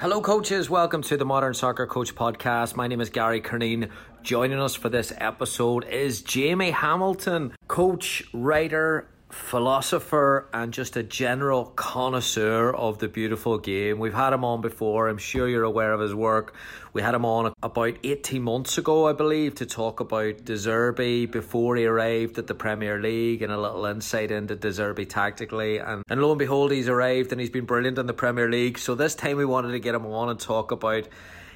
Hello, coaches. Welcome to the Modern Soccer Coach Podcast. My name is Gary Curneen. Joining us for this episode is Jamie Hamilton, coach, writer, philosopher, and just a general connoisseur of the beautiful game. We've had him on before. I'm sure you're aware of his work. We had him on about 18 months ago, I believe, to talk about De Zerbi before he arrived at the Premier League and a little insight into De Zerbi tactically. And, and lo and behold, he's arrived and he's been brilliant in the Premier League. So this time we wanted to get him on and talk about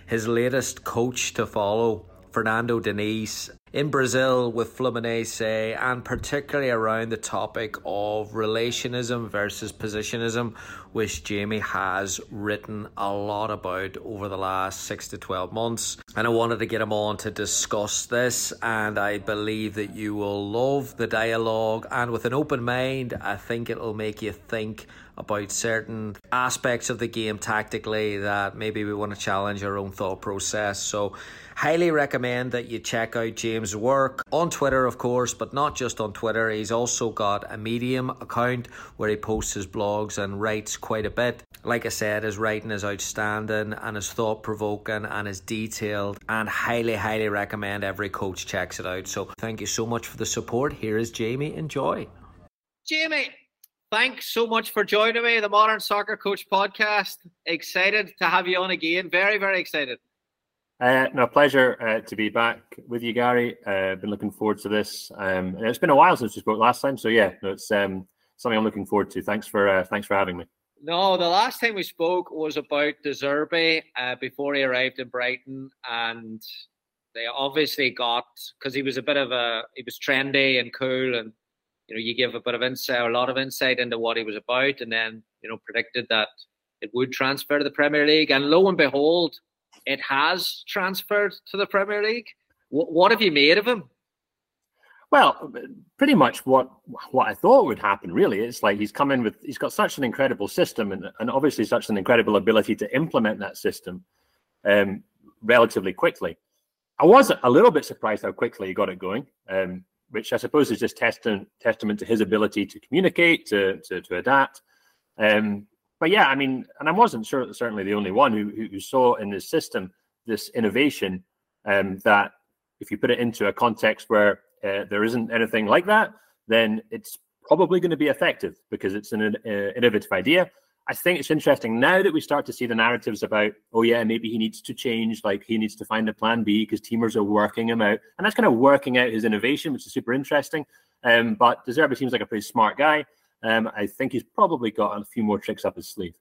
his latest coach to follow. Fernando Diniz in Brazil with Fluminense and particularly around the topic of relationism versus positionism, which Jamie has written a lot about over the last six to 12 months. And I wanted to get him on to discuss this, and I believe that you will love the dialogue. And with an open mind, I think it'll make you think about certain aspects of the game tactically that maybe we want to challenge our own thought process. So, highly recommend that you check out James' work on Twitter, of course, but not just on Twitter. He's also got a Medium account where he posts his blogs and writes quite a bit. Like I said, his writing is outstanding and is thought provoking and is detailed, and highly, highly recommend every coach checks it out. So, thank you so much for the support. Here is Jamie. Enjoy. Jamie, thanks so much for joining me, the Modern Soccer Coach podcast. Excited to have you on again. Very, very excited. Uh, no, pleasure uh, to be back with you, Gary. Uh, been looking forward to this. Um, it's been a while since we spoke last time, so yeah, no, it's um, something I'm looking forward to. Thanks for uh, thanks for having me. No, the last time we spoke was about De Zerbi uh, before he arrived in Brighton, and they obviously got because he was a bit of a he was trendy and cool, and you know you give a bit of insight, a lot of insight into what he was about, and then you know predicted that it would transfer to the Premier League, and lo and behold, it has transferred to the Premier League. What, what have you made of him? Well, pretty much what what I thought would happen. Really, it's like he's come in with he's got such an incredible system and, and obviously such an incredible ability to implement that system um, relatively quickly. I was a little bit surprised how quickly he got it going, um, which I suppose is just testament testament to his ability to communicate, to to, to adapt. Um, but yeah, I mean, and I wasn't sure certainly the only one who who saw in this system this innovation um, that if you put it into a context where uh, there isn't anything like that, then it's probably going to be effective because it's an uh, innovative idea. I think it's interesting now that we start to see the narratives about, oh yeah, maybe he needs to change, like he needs to find a plan B because teamers are working him out, and that's kind of working out his innovation, which is super interesting. Um, but De seems like a pretty smart guy. Um, I think he's probably got a few more tricks up his sleeve.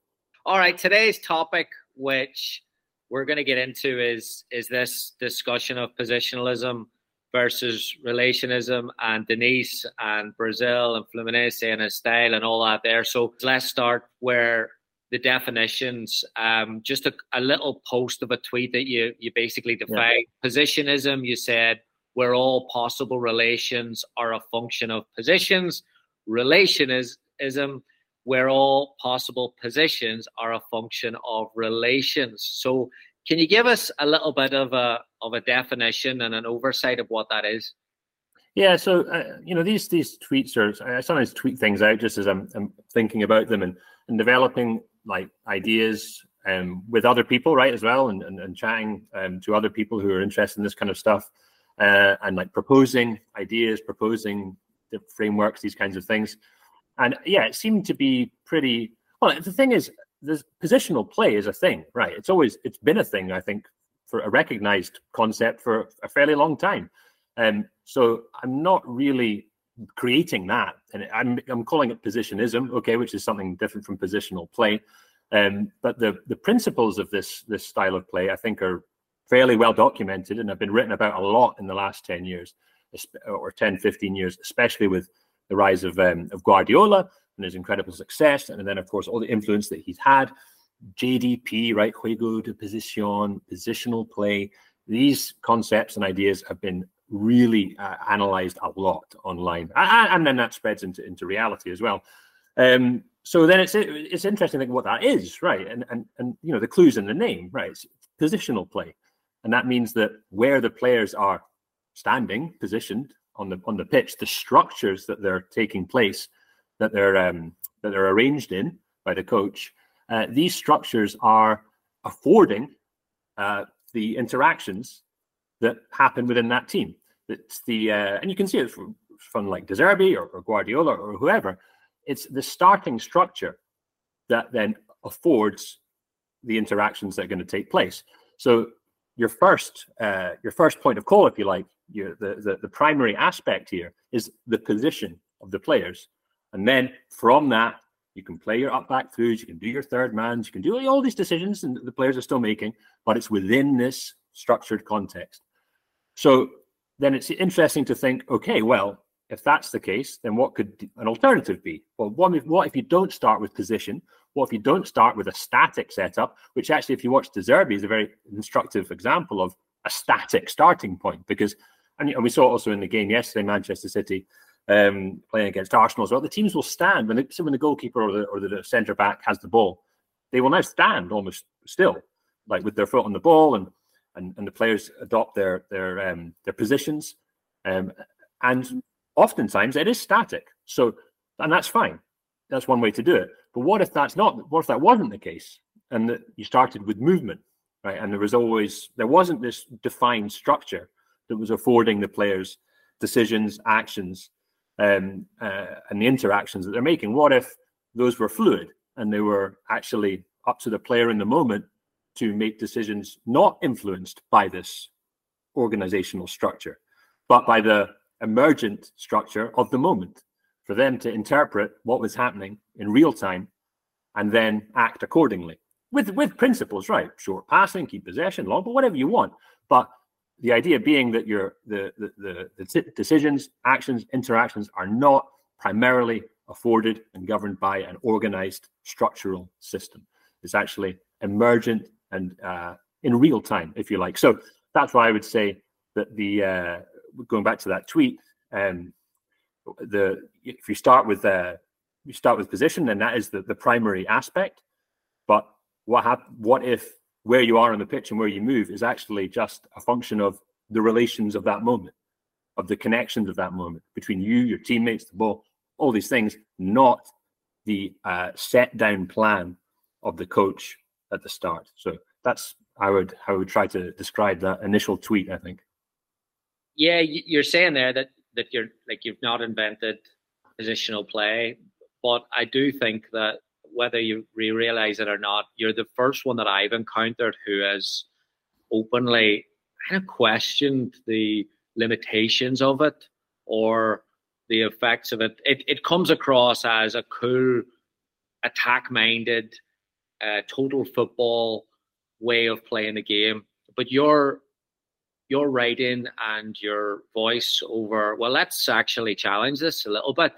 All right, today's topic, which we're going to get into, is is this discussion of positionalism versus relationism and Diniz and Brazil and Fluminense and his style and all that there. So let's start where the definitions. Um, just a, a little post of a tweet that you you basically defined yeah. positionism. You said where all possible relations are a function of positions relationism where all possible positions are a function of relations. So, can you give us a little bit of a of a definition and an oversight of what that is? Yeah, so uh, you know these these tweets are I sometimes tweet things out just as I'm, I'm thinking about them and, and developing like ideas um, with other people, right, as well, and and, and chatting um, to other people who are interested in this kind of stuff, uh, and like proposing ideas, proposing the frameworks, these kinds of things. And yeah, it seemed to be pretty well. The thing is, this positional play is a thing, right? It's always it's been a thing, I think, for a recognized concept for a fairly long time. Um, so I'm not really creating that, and I'm I'm calling it positionism, okay, which is something different from positional play. Um, but the the principles of this this style of play, I think, are fairly well documented and have been written about a lot in the last 10 years or 10 15 years especially with the rise of um, of Guardiola and his incredible success, and then of course all the influence that he's had. JDP, right? Juego de posición, positional play. These concepts and ideas have been really uh, analyzed a lot online, and then that spreads into into reality as well. Um, so then it's it's interesting to think what that is, right? And and and you know the clues in the name, right? It's positional play, and that means that where the players are standing, positioned on the on the pitch, the structures that they're taking place, that they're um, that they're arranged in by the coach, uh, these structures are affording uh, the interactions that happen within that team. It's the uh, and you can see it from, from like De Zerbi or, or Guardiola or whoever it's the starting structure that then affords the interactions that are going to take place. So your first uh, your first point of call, if you like, your, the, the the primary aspect here is the position of the players, and then from that you can play your up back throughs, you can do your third mans, you can do all these decisions, and the players are still making, but it's within this structured context. So then it's interesting to think, okay, well, if that's the case, then what could an alternative be? Well, what if, what if you don't start with position? What if you don't start with a static setup? Which actually, if you watch De Zerbi, is a very instructive example of a static starting point. Because, and we saw also in the game yesterday, Manchester City um, playing against Arsenal as well. The teams will stand when, when the goalkeeper or the, or the centre back has the ball. They will now stand almost still, like with their foot on the ball, and and, and the players adopt their their um, their positions. Um, and oftentimes it is static. So, and that's fine. That's one way to do it. But what if that's not? What if that wasn't the case, and that you started with movement, right? And there was always there wasn't this defined structure that was affording the players decisions, actions, um, uh, and the interactions that they're making. What if those were fluid and they were actually up to the player in the moment to make decisions not influenced by this organizational structure, but by the emergent structure of the moment for them to interpret what was happening in real time and then act accordingly with with principles right short passing keep possession long but whatever you want but the idea being that your the, the the the, decisions actions interactions are not primarily afforded and governed by an organized structural system it's actually emergent and uh, in real time if you like so that's why i would say that the uh, going back to that tweet, um, the if you start with uh, you start with position, then that is the, the primary aspect. But what hap- what if where you are on the pitch and where you move is actually just a function of the relations of that moment, of the connections of that moment between you, your teammates, the ball, all these things, not the uh, set down plan of the coach at the start. So that's I would I would try to describe that initial tweet. I think yeah, you're saying there that that you're like you've not invented positional play, but I do think that whether you realize it or not, you're the first one that I've encountered who has openly kind of questioned the limitations of it or the effects of it. It it comes across as a cool, attack-minded, uh, total football way of playing the game, but you're your writing and your voice over, well, let's actually challenge this a little bit.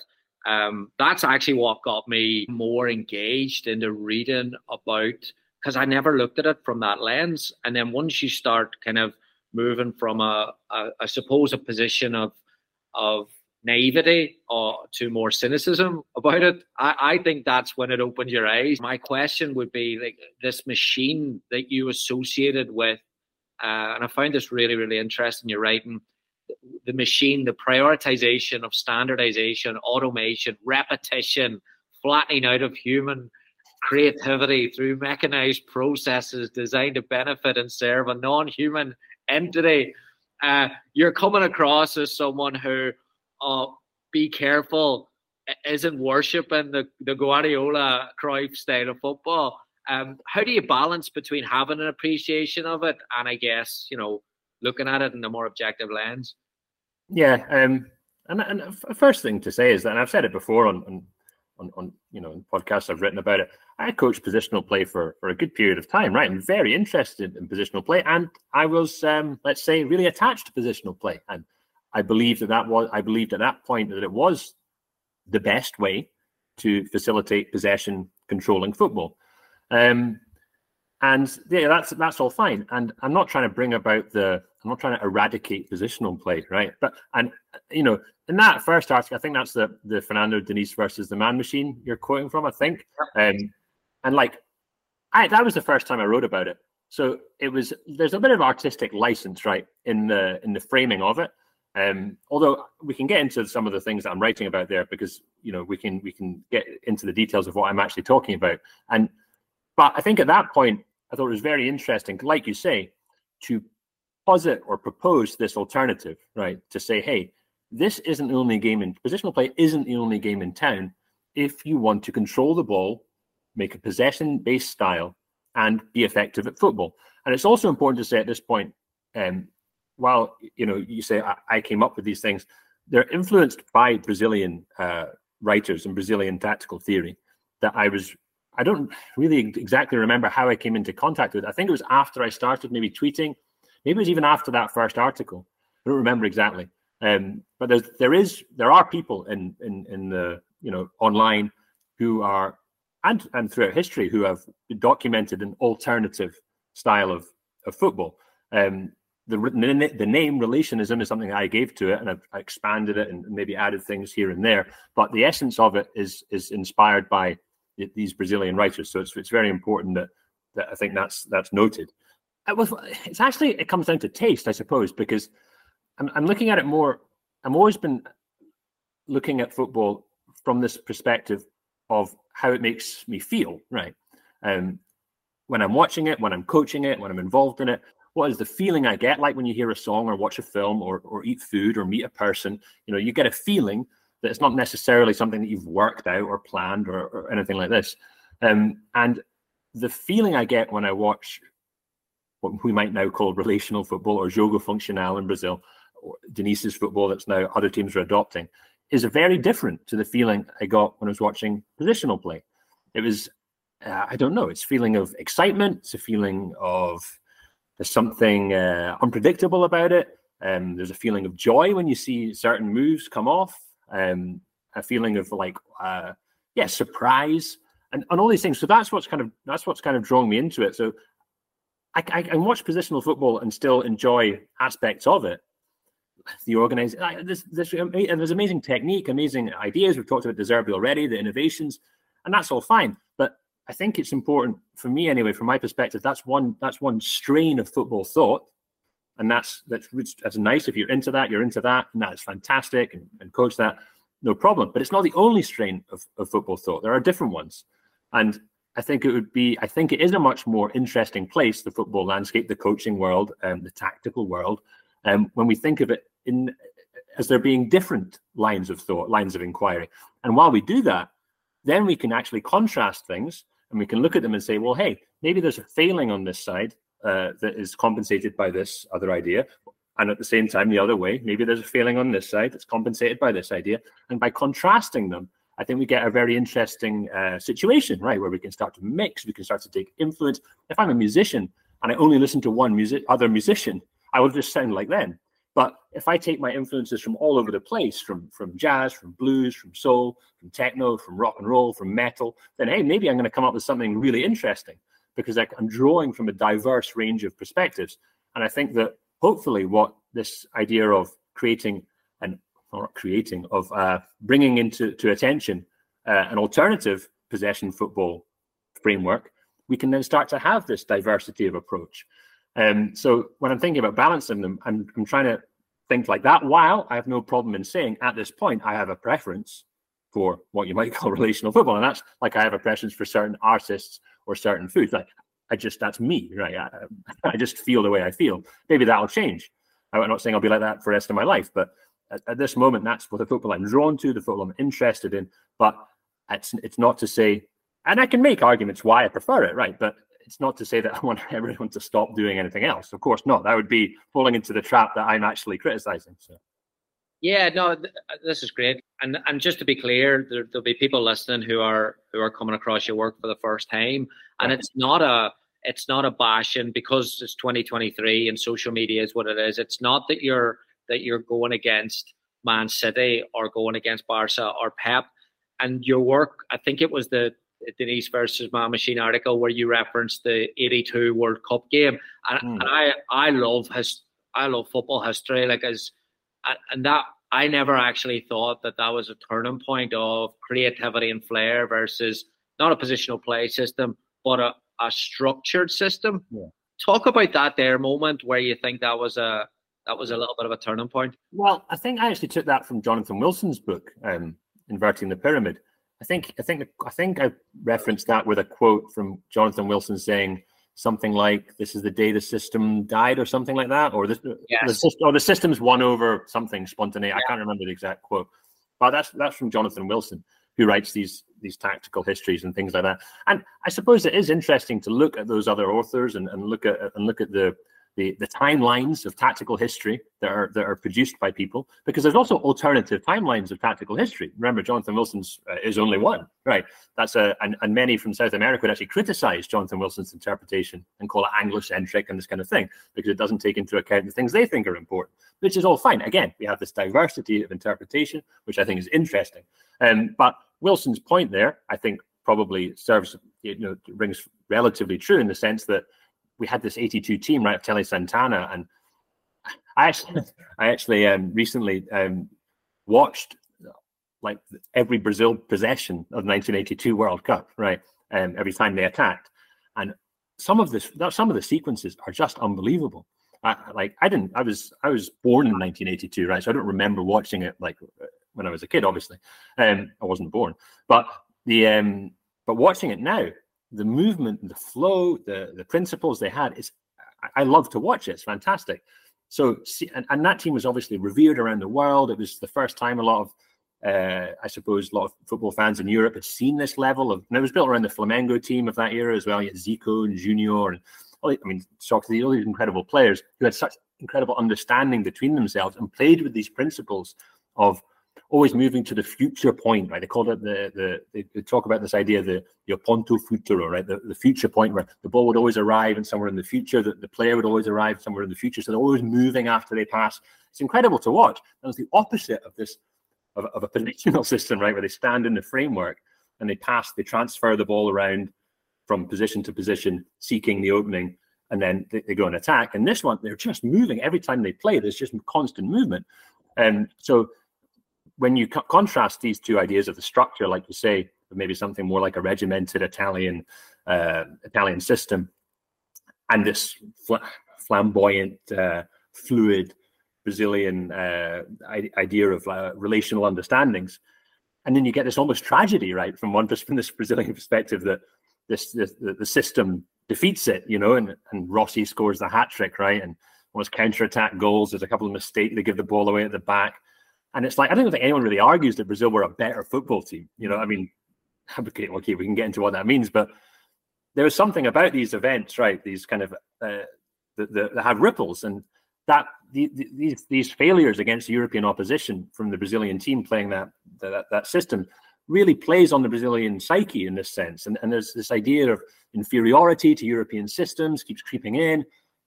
Um, that's actually what got me more engaged into reading about because I never looked at it from that lens. And then once you start kind of moving from a, a I suppose, a position of of naivety or to more cynicism about it, I, I think that's when it opens your eyes. My question would be like this machine that you associated with uh, and I found this really, really interesting. You're writing the machine, the prioritization of standardization, automation, repetition, flattening out of human creativity through mechanized processes designed to benefit and serve a non-human entity. Uh, you're coming across as someone who, uh, be careful, isn't worshiping the, the Guardiola Cruyff style of football. Um, how do you balance between having an appreciation of it and I guess you know looking at it in a more objective lens? Yeah, um, and and first thing to say is that, and I've said it before on on on, on you know in podcasts I've written about it. I coached positional play for for a good period of time, right? I'm very interested in positional play, and I was um, let's say really attached to positional play, and I believed that that was I believed at that point that it was the best way to facilitate possession controlling football. Um, and yeah, that's that's all fine. And I'm not trying to bring about the I'm not trying to eradicate positional play, right? But and you know, in that first article, I think that's the the Fernando Diniz versus the Man Machine you're quoting from, I think. Um, and like, I that was the first time I wrote about it. So it was there's a bit of artistic license, right, in the in the framing of it. Um, although we can get into some of the things that I'm writing about there because you know we can we can get into the details of what I'm actually talking about. And but I think at that point I thought it was very interesting, like you say, to posit or propose this alternative, right? To say, hey, this isn't the only game in positional play isn't the only game in town. If you want to control the ball, make a possession based style, and be effective at football. And it's also important to say at this point, um, while you know you say I, I, came up with these things, they're influenced by Brazilian uh, writers and Brazilian tactical theory that I was. I don't really exactly remember how I came into contact with. It. I think it was after I started maybe tweeting. Maybe it was even after that first article. I don't remember exactly. Um, but there's, there is there are people in in in the you know online who are and and throughout history who have documented an alternative style of of football. Um, the, the name relationism is something I gave to it, and I've expanded it and maybe added things here and there. But the essence of it is is inspired by these Brazilian writers. So it's it's very important that that I think that's that's noted. It's actually it comes down to taste, I suppose, because I'm I'm looking at it more. I'm always been looking at football from this perspective of how it makes me feel, right? Um, when I'm watching it, when I'm coaching it, when I'm involved in it, what is the feeling I get like when you hear a song or watch a film or, or eat food or meet a person? You know, you get a feeling that it's not necessarily something that you've worked out or planned or, or anything like this. Um, and the feeling I get when I watch what we might now call relational football or jogo funcional in Brazil, or Diniz's football that's now other teams are adopting, is very different to the feeling I got when I was watching positional play. It was, uh, I don't know, it's feeling of excitement, it's a feeling of there's something uh, unpredictable about it. Um, there's a feeling of joy when you see certain moves come off. Um, a feeling of like, uh, yeah, surprise, and, and all these things. So that's what's kind of that's what's kind of drawing me into it. So I, I can watch positional football and still enjoy aspects of it. The organized, there's, there's, there's amazing technique, amazing ideas. We've talked about De Zerbi already, the innovations, and that's all fine. But I think it's important for me anyway, from my perspective. That's one that's one strain of football thought, and that's that's that's nice. If you're into that, you're into that, and that's fantastic. And, and coach that, no problem. But it's not the only strain of, of football thought. There are different ones, and I think it would be. I think it is a much more interesting place, the football landscape, the coaching world, um, the tactical world, um, when we think of it in as there being different lines of thought, lines of inquiry. And while we do that, then we can actually contrast things and we can look at them and say, well, hey, maybe there's a failing on this side uh, that is compensated by this other idea. And at the same time, the other way, maybe there's a failing on this side that's compensated by this idea. And by contrasting them, I think we get a very interesting uh, situation, right, where we can start to mix, we can start to take influence. If I'm a musician and I only listen to one music, other musician, I will just sound like them. But if I take my influences from all over the place, from from jazz, from blues, from soul, from techno, from rock and roll, from metal, then hey, maybe I'm going to come up with something really interesting because I'm drawing from a diverse range of perspectives. And I think that hopefully, what this idea of creating and or creating of uh, bringing into to attention uh, an alternative possession football framework, we can then start to have this diversity of approach. Um, so when I'm thinking about balancing them, I'm, I'm trying to think like that. While I have no problem in saying at this point, I have a preference for what you might call relational football. And that's like I have a preference for certain artists or certain foods. Like I just, that's me, right? I, I just feel the way I feel. Maybe that'll change. I'm not saying I'll be like that for the rest of my life, but at, at this moment, that's what the football I'm drawn to, the football I'm interested in. But it's, it's not to say, and I can make arguments why I prefer it, right? But it's not to say that I want everyone to stop doing anything else. Of course not. That would be falling into the trap that I'm actually criticizing. So. Yeah, no, th- this is great. And and just to be clear, there, will be people listening who are who are coming across your work for the first time, and it's not a it's not a bashing because it's 2023 and social media is what it is. It's not that you're that you're going against Man City or going against Barca or Pep. and your work, I think it was the Diniz versus Man Machine article where you referenced the '82 World Cup game, and, mm. and I I love his I love football history, like as and that I never actually thought that that was a turning point of creativity and flair versus not a positional play system, but a, a structured system. Yeah. Talk about that there moment where you think that was a that was a little bit of a turning point. Well, I think I actually took that from Jonathan Wilson's book, um, Inverting the Pyramid. I think I think I think I referenced that with a quote from Jonathan Wilson saying something like "This is the day the system died" or something like that, or uh, the, yes. the or oh, the system's won over something spontaneous. Yeah. I can't remember the exact quote, but that's that's from Jonathan Wilson, who writes these these tactical histories and things like that. And I suppose it is interesting to look at those other authors and, and look at and look at the the, the timelines of tactical history that are that are produced by people because there's also alternative timelines of tactical history. Remember, Jonathan Wilson's uh, is only one, right? That's a and, and many from South America would actually criticize Jonathan Wilson's interpretation and call it Anglocentric and this kind of thing because it doesn't take into account the things they think are important, which is all fine. Again, we have this diversity of interpretation, which I think is interesting. Um, but Wilson's point there, I think, probably serves you know rings relatively true in the sense that we had this 82 team, right, of Telê Santana. And I actually, I actually um, recently um, watched like every Brazil possession of 1982 World Cup, right? Um, every time they attacked. And some of this, some of the sequences are just unbelievable. I, like I didn't, I was, I was born in 1982, right? So I don't remember watching it like when I was a kid, obviously. Um, I wasn't born, but the, um, but watching it now, the movement, the flow, the the principles they had is I love to watch it. It's fantastic. So and, and that team was obviously revered around the world. It was the first time a lot of uh, I suppose a lot of football fans in Europe had seen this level of, and it was built around the Flamengo team of that era as well. You had Zico and Junior, and I mean, Socrates, all these incredible players who had such incredible understanding between themselves and played with these principles of always moving to the future point, right? They call it the the they, talk about this idea the the ponto futuro, right? The, the future point where the ball would always arrive and somewhere in the future, that the player would always arrive somewhere in the future. So they're always moving after they pass. It's incredible to watch. And it's the opposite of this of, of a positional system, right? Where they stand in the framework and they pass, they transfer the ball around from position to position, seeking the opening, and then they, they go and attack. And this one, they're just moving every time they play. There's just constant movement. And so when you co- contrast these two ideas of the structure, like you say, maybe something more like a regimented Italian uh, Italian system, and this fl- flamboyant, uh, fluid Brazilian uh, idea of uh, relational understandings, and then you get this almost tragedy, right, from one from this Brazilian perspective that this, this the, the system defeats it, you know, and and Rossi scores the hat trick, right, and almost counter attack goals. There's a couple of mistakes. They give the ball away at the back and it's like, I don't think anyone really argues that Brazil were a better football team. You know, I mean, okay, okay, we can get into what that means, but there is something about these events, right? These kind of uh, that, that have ripples, and that the, the, these these failures against European opposition from the Brazilian team playing that that, that system really plays on the Brazilian psyche in this sense. And, and there's this idea of inferiority to European systems keeps creeping in.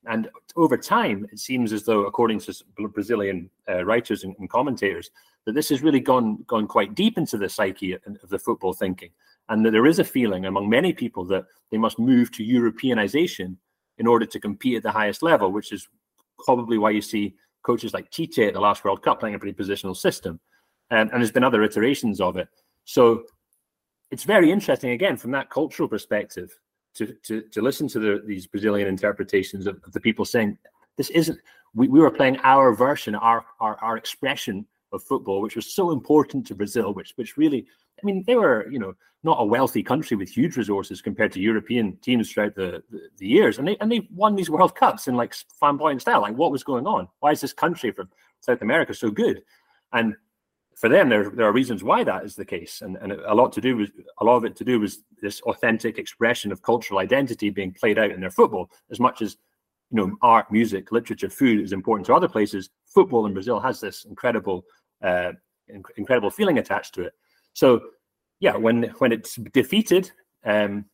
And over time, it seems as though, according to Brazilian uh, writers and, and, commentators, that this has really gone gone quite deep into the psyche of the football thinking, and that there is a feeling among many people that they must move to Europeanization in order to compete at the highest level, which is probably why you see coaches like Tite at the last World Cup playing a pretty positional system, um, and there's been other iterations of it. So it's very interesting again from that cultural perspective to, to, to listen to the, these Brazilian interpretations of, of, the people saying this isn't. We, we were playing our version, our, our our expression of football, which was so important to Brazil, which which really, I mean, they were you know not a wealthy country with huge resources compared to European teams throughout the, the, the years, and they and they won these World Cups in like flamboyant style. Like, what was going on? Why is this country from South America so good? And for them, there, there are reasons why that is the case, and, and a lot to do with a lot of it to do with this authentic expression of cultural identity being played out in their football. As much as you know, art, music, literature, food is important to other places. Football in Brazil has this incredible, uh, inc- incredible feeling attached to it. So, yeah, when when it's defeated um,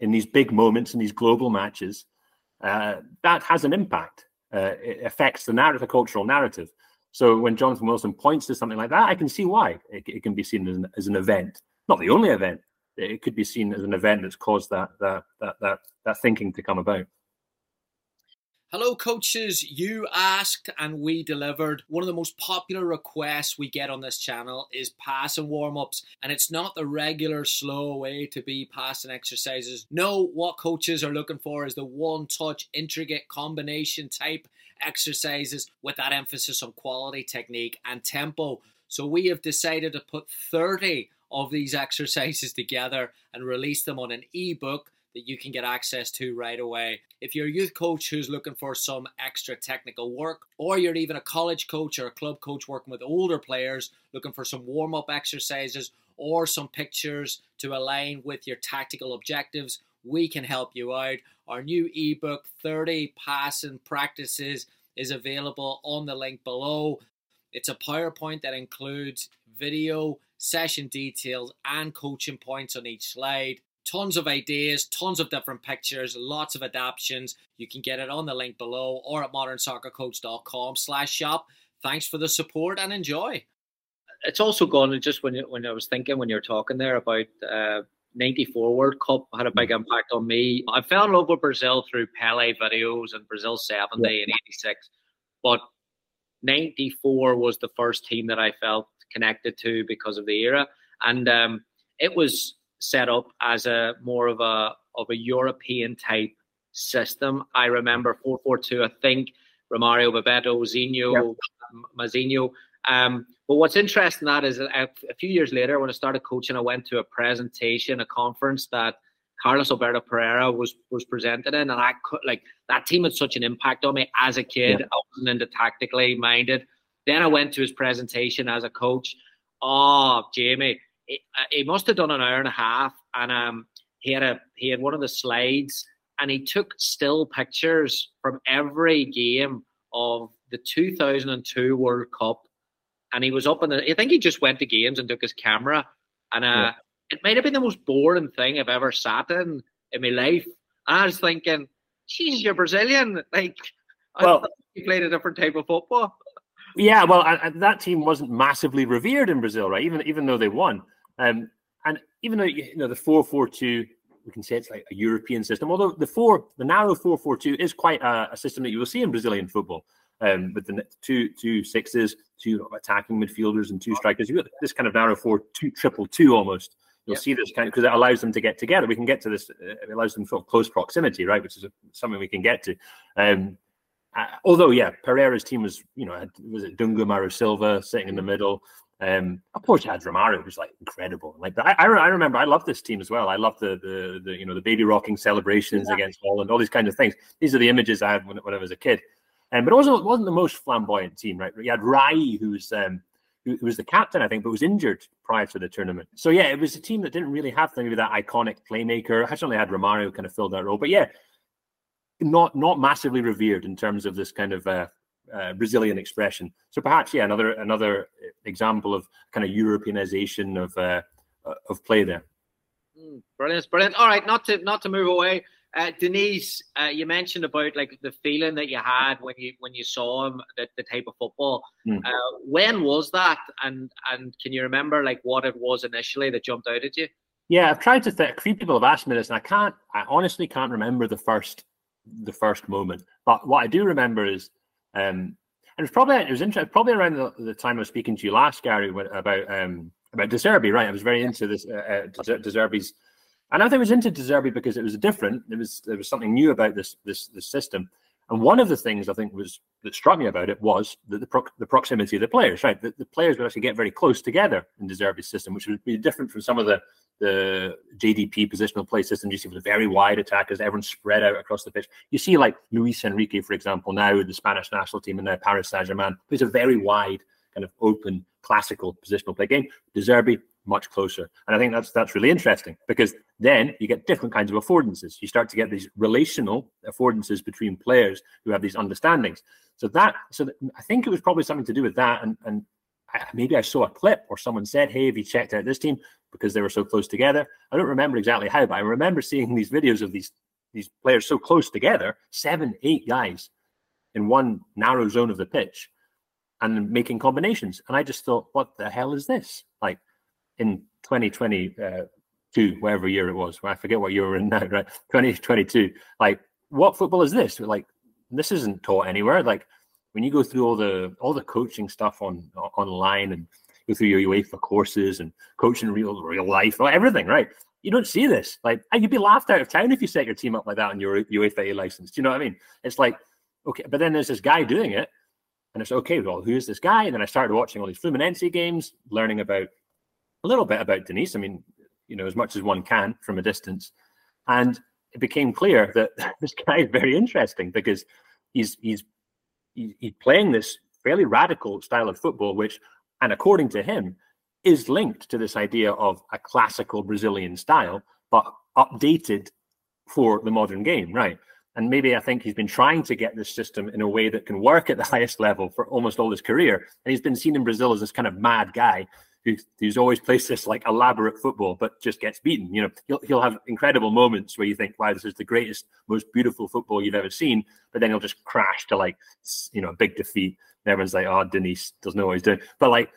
in these big moments in these global matches, uh, that has an impact. Uh, it affects the narrative, the cultural narrative. So when Jonathan Wilson points to something like that, I can see why it, it can be seen as an, as an event not the only event. It could be seen as an event that's caused that that that that, that thinking to come about. Hello, coaches. You asked and we delivered. One of the most popular requests we get on this channel is passing warm ups, and it's not the regular slow way to be passing exercises. No, what coaches are looking for is the one touch, intricate combination type exercises with that emphasis on quality, technique, and tempo. So we have decided to put 30 of these exercises together and release them on an ebook that you can get access to right away. If you're a youth coach who's looking for some extra technical work, or you're even a college coach or a club coach working with older players looking for some warm up exercises or some pictures to align with your tactical objectives, we can help you out. Our new ebook, 30 passing practices, is available on the link below. It's a PowerPoint that includes video, session details, and coaching points on each slide tons of ideas, tons of different pictures, lots of adaptations. You can get it on the link below or at modernsoccercoach.com slash shop. Thanks for the support and enjoy. It's also gone just when when I was thinking when you're talking there about uh, 94 World Cup had a big impact on me. I fell in love with Brazil through Pele videos and Brazil 70 yeah. and 86. But 94 was the first team that I felt connected to because of the era. And um, it was set up as a more of a of a European type system. I remember four four two. I think Romario, Bebeto, Zinho, yep. Mazinho. Um, but what's interesting that is a, a few years later, when I started coaching, I went to a presentation, a conference that Carlos Alberto Parreira was was presented in, and I could like that team had such an impact on me as a kid. I wasn't into tactically minded. Then I went to his presentation as a coach. Oh, Jamie, uh, he must have done an hour and a half, and um, he had a he had one of the slides, and he took still pictures from every game of the 2002 World Cup, and he was up in the. I think he just went to games and took his camera, and uh, yeah. it might have been the most boring thing I've ever sat in in my life. And I was thinking, "Geez, you're Brazilian, like." Well, he played a different type of football. Yeah, well, that team wasn't massively revered in Brazil, right? Even even though they won. Um, and even though you know the four four two, we can say it's like a European system. Although the four, the narrow four four two is quite a, a system that you will see in Brazilian football. Um, with the two two sixes, two attacking midfielders, and two strikers. You got this kind of narrow four two triple two almost. You'll yep. see this kind because it allows them to get together. We can get to this. Uh, it allows them sort of close proximity, right? Which is a, something we can get to. Um, uh, although, yeah, Parreira's team was, you know, was it Dunga Mauro Silva sitting in the middle. Um, of course, you had Romario, who's like incredible. Like, I, I, I remember I loved this team as well. I loved the the, the you know the baby rocking celebrations yeah. against Holland, all these kinds of things. These are the images I had when, when I was a kid. Um, but it wasn't wasn't the most flamboyant team, right? You had Rai, who's um, who, who, was the captain, I think, but was injured prior to the tournament. So yeah, it was a team that didn't really have maybe that iconic playmaker. I certainly had Romario kind of filled that role, but yeah, not not massively revered in terms of this kind of uh, uh, Brazilian expression. So perhaps, yeah, another another example of kind of Europeanization of uh, of play there. Mm, brilliant, brilliant. All right, not to not to move away. Uh, Diniz, uh, you mentioned about like the feeling that you had when you when you saw him, the, the type of football. Mm. Uh, when was that, and and can you remember like what it was initially that jumped out at you? Yeah, I've tried to think. A few people have asked me this, and I can't. I honestly can't remember the first the first moment. But what I do remember is um, and it's probably it was interesting. Probably around the, the, time I was speaking to you last, Gary, about um, about De Zerbi, right? I was very into this uh, uh, De and I think I was into De Zerbi because it was different. There was there was something new about this this this system. And one of the things I think was that struck me about it was the the, pro- the proximity of the players. Right, the, the, players would actually get very close together in De Zerbi's system, which would be different from some of the the JDP positional play system. You see with very wide attackers, everyone spread out across the pitch. You see like Luis Enrique, for example, now the Spanish national team and now Paris Saint Germain plays a very wide kind of open classical positional play game. De Zerbi much closer. And I think that's that's really interesting because then you get different kinds of affordances. You start to get these relational affordances between players who have these understandings. So that so that, I think it was probably something to do with that. And and I, maybe I saw a clip or someone said, "Hey, have you checked out this team because they were so close together?" I don't remember exactly how, but I remember seeing these videos of these these players so close together, seven, eight guys in one narrow zone of the pitch and making combinations. And I just thought, what the hell is this? Like in 2022, whatever year it was. I forget what year we're in now, right? 2022. Like, what football is this? Like, this isn't taught anywhere. Like, when you go through all the all the coaching stuff on online and go through your UEFA courses and coaching real real life, everything, right? You don't see this. Like, you'd be laughed out of town if you set your team up like that on your UEFA license. Do you know what I mean? It's like, okay, but then there's this guy doing it, and it's okay. Well, who is this guy? And then I started watching all these Fluminense games, learning about a little bit about Diniz. I mean, you know, as much as one can from a distance, and it became clear that this guy is very interesting because he's he's he's playing this fairly radical style of football, which, and according to him, is linked to this idea of a classical Brazilian style, but updated for the modern game, right? And maybe I think he's been trying to get this system in a way that can work at the highest level for almost all his career. And he's been seen in Brazil as this kind of mad guy who, who's always plays this like elaborate football, but just gets beaten. You know, he'll, he'll have incredible moments where you think, wow, this is the greatest, most beautiful football you've ever seen. But then he'll just crash to like, you know, a big defeat. And everyone's like, oh, Diniz doesn't know what he's doing. But like,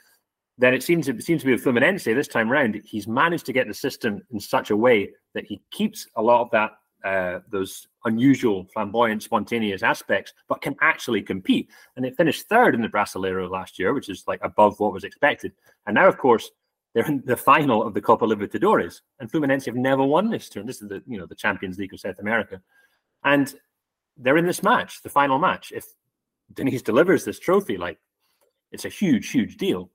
then it seems it seems to be with Fluminense this time round. He's managed to get the system in such a way that he keeps a lot of that uh, those unusual, flamboyant, spontaneous aspects, but can actually compete. And they finished third in the Brasileiro last year, which is like above what was expected. And now, of course, they're in the final of the Copa Libertadores, and Fluminense have never won this turn. This is the you know the Champions League of South America, and they're in this match, the final match. If Diniz delivers this trophy, like it's a huge, huge deal,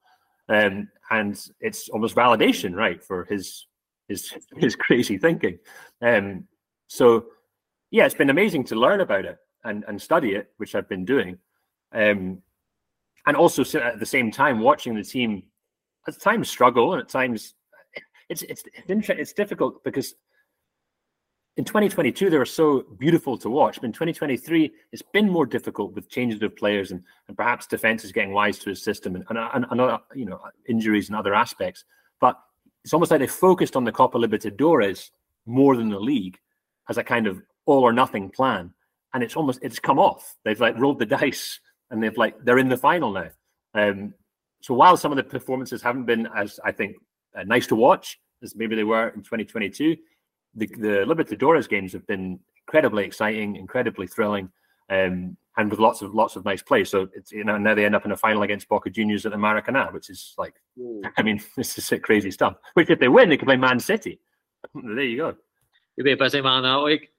um, and it's almost validation, right, for his his his crazy thinking. Um, so, yeah, it's been amazing to learn about it and, and study it, which I've been doing. Um, and also at the same time watching the team at times struggle and at times it's it's it's, it's difficult because in 2022 they were so beautiful to watch but in 2023 it's been more difficult with changes of players and, and perhaps defense is getting wise to his system and, and, and, and uh, you know injuries and other aspects but it's almost like they focused on the Copa Libertadores more than the league as a kind of all or nothing plan, and it's almost it's come off. They've like rolled the dice, and they've like they're in the final now. Um, so while some of the performances haven't been as I think uh, nice to watch as maybe they were in 2022, the the Libertadores games have been incredibly exciting, incredibly thrilling, um, and with lots of lots of nice play. So it's you know now they end up in a final against Boca Juniors at the Maracanã, which is like. I mean, this is crazy stuff. Which if they win, they can play Man City. there you go. You'll be a busy man that week.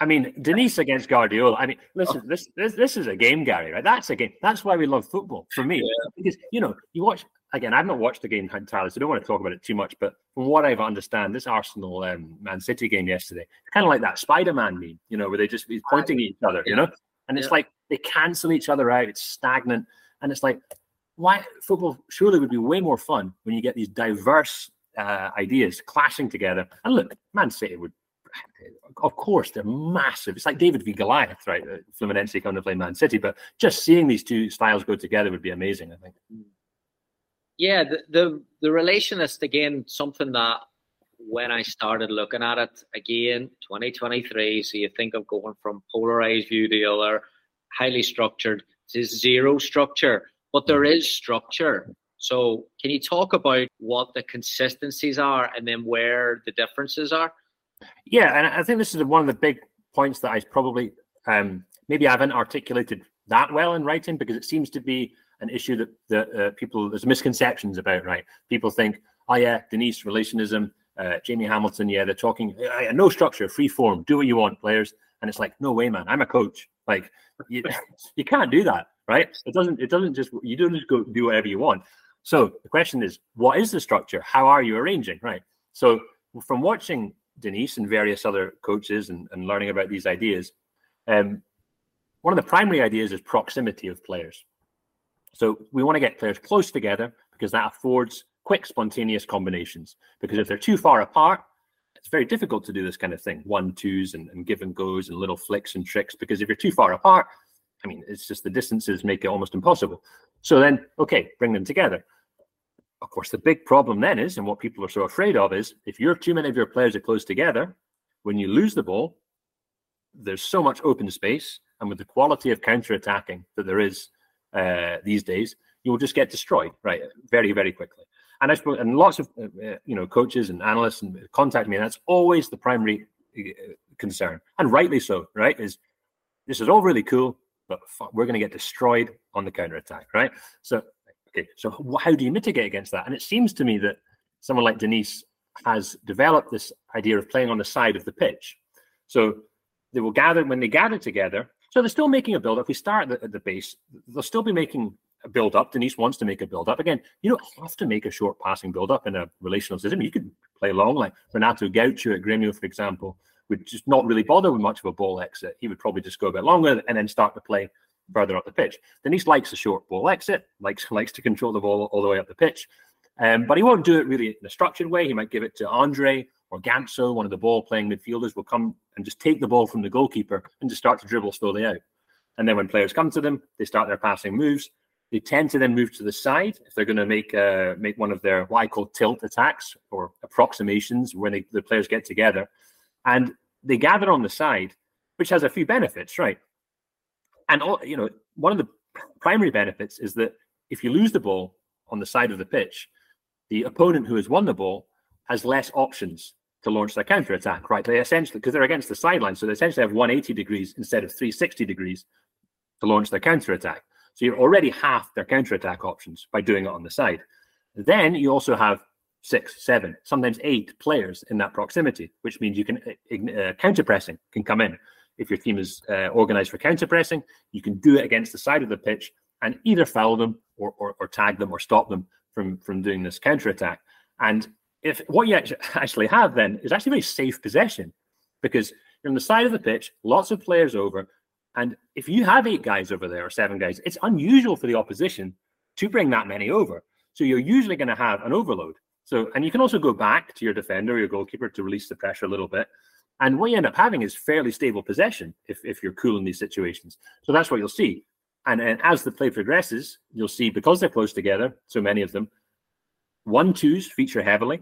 I mean, Diniz against Guardiola. I mean, listen, this, this this is a game, Gary. Right? That's a game. That's why we love football. For me, yeah. because you know, you watch again. I've not watched the game entirely, so I don't want to talk about it too much. But from what I've understand, this Arsenal um, Man City game yesterday, kind of like that Spider-Man meme, you know, where they just be pointing at each other, you know, and it's yeah. like they cancel each other out. It's stagnant, and it's like why football surely would be way more fun when you get these diverse uh, ideas clashing together. And look, Man City would, of course, they're massive. It's like David v Goliath, right? Uh, Fluminense coming to play Man City, but just seeing these two styles go together would be amazing. I think. Yeah, the the, the relationist again, something that when I started looking at it again, 2023. So you think of going from polarized view to the other, highly structured to zero structure, but there mm. structure. So, can you talk about what the consistencies are and then where the differences are? Yeah, and I think this is one of the big points that I probably um, maybe I haven't articulated that well in writing because it seems to be an issue that that uh, people there's misconceptions about. Right? People think, oh yeah, Diniz relationism, uh, Jamie Hamilton, yeah, they're talking no structure, free form, do what you want, players, and it's like, no way, man, I'm a coach. Like you, you can't do that, right? It doesn't. It doesn't just you don't just go do whatever you want. So the question is, what is the structure? How are you arranging? Right. So from watching Diniz and various other coaches and, and learning about these ideas, um, one of the primary ideas is proximity of players. So we want to get players close together because that affords quick, spontaneous combinations. Because if they're too far apart, it's very difficult to do this kind of thing, one twos and, and give and goes and little flicks and tricks. Because if you're too far apart, I mean, it's just the distances make it almost impossible. So then, okay, bring them together of course, the big problem then is, and what people are so afraid of is, if you're too many of your players are close together, when you lose the ball, there's so much open space, and with the quality of counter-attacking that there is uh, these days, you will just get destroyed, right, very, very quickly. And I suppose, and lots of uh, uh, you know coaches and analysts and contact me, and that's always the primary uh, concern, and rightly so. Right? Is this is all really cool, but we're going to get destroyed on the counter attack, right? So, okay, so how do you mitigate against that? And it seems to me that someone like Diniz has developed this idea of playing on the side of the pitch. So they will gather when they gather together. So they're still making a build. If we start at the, at the base, they'll still be making a build up. Diniz wants to make a build up. Again, you don't have to make a short passing build up in a relational system. You could play long, like Renato Gaucho at Grêmio, for example, would just not really bother with much of a ball exit. He would probably just go a bit longer and then start to play further up the pitch. Diniz likes a short ball exit, likes likes to control the ball all the way up the pitch. Um, but he won't do it really in a structured way. He might give it to Andre or Ganso, one of the ball playing midfielders, will come and just take the ball from the goalkeeper and just start to dribble slowly out. And then when players come to them, they start their passing moves. They tend to then move to the side if they're going to make uh, make one of their what I call tilt attacks or approximations when they, the players get together, and they gather on the side, which has a few benefits, right? And all, you know, one of the primary benefits is that if you lose the ball on the side of the pitch, the opponent who has won the ball has less options to launch their counter attack, right? They essentially, because they're against the sideline, so they essentially have 180 degrees instead of 360 degrees to launch their counter attack. So you're already half their counter attack options by doing it on the side. Then you also have six, seven, sometimes eight players in that proximity, which means you can uh, uh counter pressing can come in. If your team is uh, organized for counter pressing, you can do it against the side of the pitch and either foul them or, or, or tag them or stop them from from doing this counter attack. And if what you actually have then is actually very safe possession because you're on the side of the pitch, lots of players over, and if you have eight guys over there or seven guys, it's unusual for the opposition to bring that many over. So you're usually going to have an overload. So, and you can also go back to your defender or your goalkeeper to release the pressure a little bit. And what you end up having is fairly stable possession if, if you're cool in these situations. So that's what you'll see. And, and as the play progresses, you'll see because they're close together, so many of them, one twos feature heavily.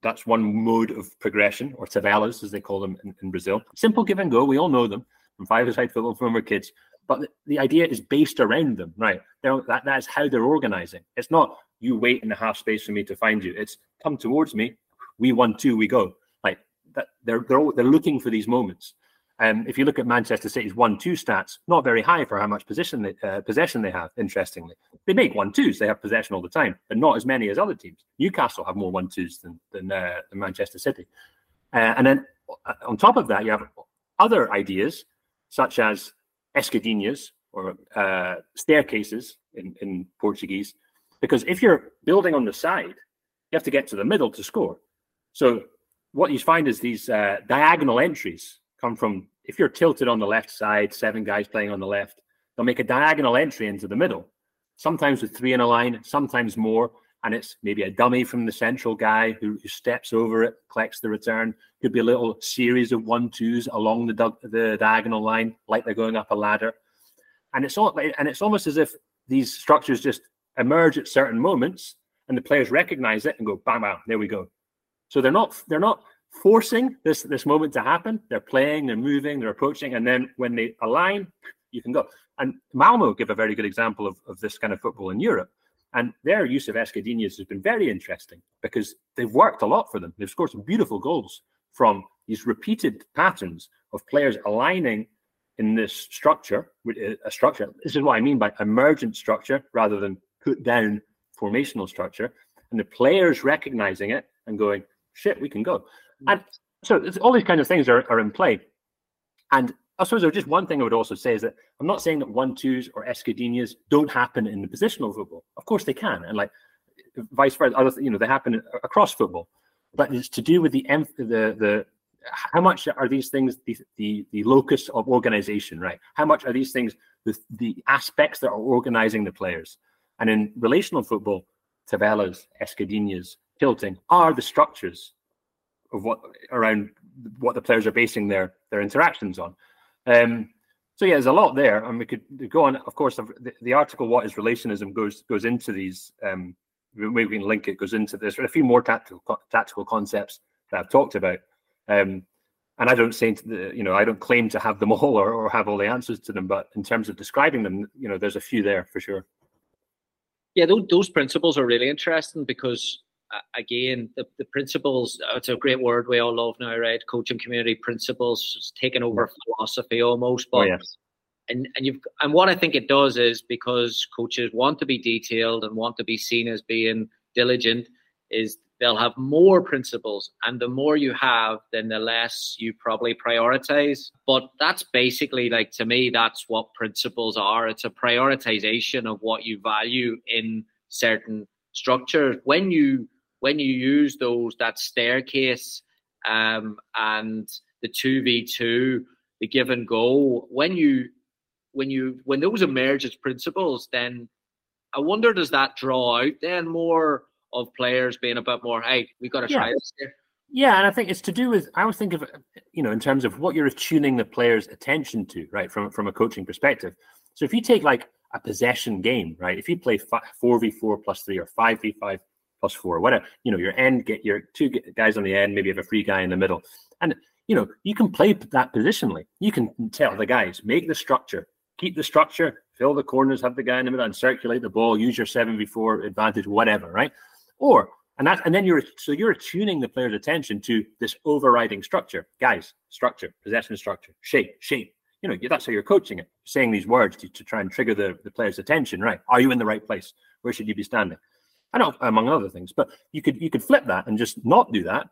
That's one mode of progression, or tabelas as they call them in, in Brazil. Simple give and go. We all know them from five-a-side football from our kids. But the, idea is based around them, right? That that's how they're organizing. It's not you wait in the half space for me to find you. It's come towards me. We one two, we go. Like that. They're they're they're looking for these moments. Um, if you look at Manchester City's one-two stats, not very high for how much possession they, uh, possession they have. Interestingly, they make one-twos. They have possession all the time, but not as many as other teams. Newcastle have more one-twos than than, uh, than Manchester City. Uh, and then uh, on top of that, you have other ideas such as escadinhas or uh, staircases in, in Portuguese, because if you're building on the side, you have to get to the middle to score. So what you find is these uh, diagonal entries come from if you're tilted on the left side, seven guys playing on the left, they'll make a diagonal entry into the middle, sometimes with three in a line, sometimes more. And it's maybe a dummy from the central guy who, who steps over it, collects the return. Could be a little series of one twos along the, the diagonal line, like they're going up a ladder. And it's all, and it's almost as if these structures just emerge at certain moments, and the players recognize it and go, bam, bam, there we go. So they're not they're not forcing this this moment to happen. They're playing, they're moving, they're approaching, and then when they align, you can go. And Malmo give a very good example of, of this kind of football in Europe. And their use of escadinhas has been very interesting because they've worked a lot for them. They've scored some beautiful goals from these repeated patterns of players aligning in this structure, a structure. This is what I mean by emergent structure rather than put down formational structure. And the players recognizing it and going, shit, we can go. Mm. And so all these kind of things are, are in play. And I suppose there's just one thing I would also say is that I'm not saying that one twos or escadinhas don't happen in the positional football. Of course they can, and like vice versa, other you know they happen across football. But it's to do with the the the how much are these things the the, the locus of organization, right? How much are these things the the aspects that are organizing the players? And in relational football, tabelas, escadinhas, tilting are the structures of what around what the players are basing their their interactions on. Um, so yeah, there's a lot there, and we could go on. Of course, the, the article "What is Relationism" goes goes into these. Um, maybe we can link it. Goes into this. a few more tactical tactical concepts that I've talked about. Um, and I don't say, the, you know, I don't claim to have them all or, or have all the answers to them. But in terms of describing them, you know, there's a few there for sure. Yeah, those, principles are really interesting because, again, the, the principles, uh, it's a great word we all love now, right? Coaching community principles, it's taken over philosophy almost. But, Oh, yes. and, and you've and what I think it does is because coaches want to be detailed and want to be seen as being diligent, is they'll have more principles and the more you have then the less you probably prioritize but that's basically like to me that's what principles are it's a prioritization of what you value in certain structures when you when you use those that staircase um, and the 2v2 the give and go when you when you when those emerge as principles then i wonder does that draw out then more of players being a bit more, hey, we've got to try Yeah. this here. Yeah, and I think it's to do with. I always think of you know, in terms of what you're attuning the player's attention to, right? From from a coaching perspective. So if you take like a possession game, right? If you play four v four plus three or five v five plus four, whatever, you know, your end get your two guys on the end, maybe have a free guy in the middle, and you know you can play that positionally. You can tell the guys make the structure, keep the structure, fill the corners, have the guy in the middle, and circulate the ball. Use your seven v four advantage, whatever, right? Or and that and then you're so you're attuning the player's attention to this overriding structure, guys, structure, possession structure, shape, shape. You know, that's how you're coaching it, saying these words to, to try and trigger the, the player's attention, right? Are you in the right place? Where should you be standing? I know, among other things, but you could you could flip that and just not do that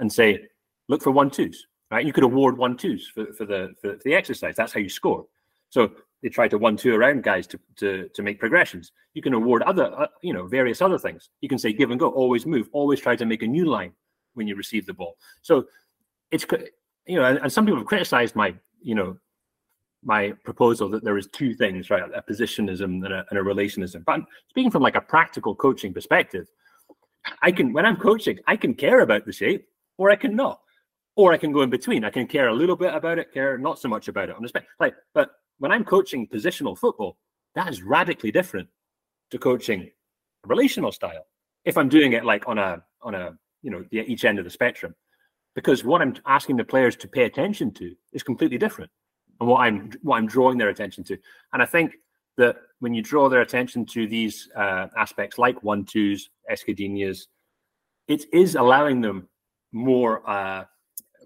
and say, look for one twos, right? You could award one twos for, for the for the exercise. That's how you score. So they try to one two around guys to, to to make progressions. You can award other uh, you know various other things. You can say give and go, always move, always try to make a new line when you receive the ball. So it's you know, and, and some people have criticized my you know my proposal that there is two things, right? A positionism and a, and a relationism. But speaking from like a practical coaching perspective, I can when I'm coaching, I can care about the shape, or I can not, or I can go in between. I can care a little bit about it, care not so much about it on the spec. Like, but when I'm coaching positional football, that is radically different to coaching relational style. If I'm doing it like on a on a you know the, each end of the spectrum, because what I'm asking the players to pay attention to is completely different, and what I'm what I'm drawing their attention to. And I think that when you draw their attention to these uh, aspects like one twos, escadinhas, it is allowing them more uh,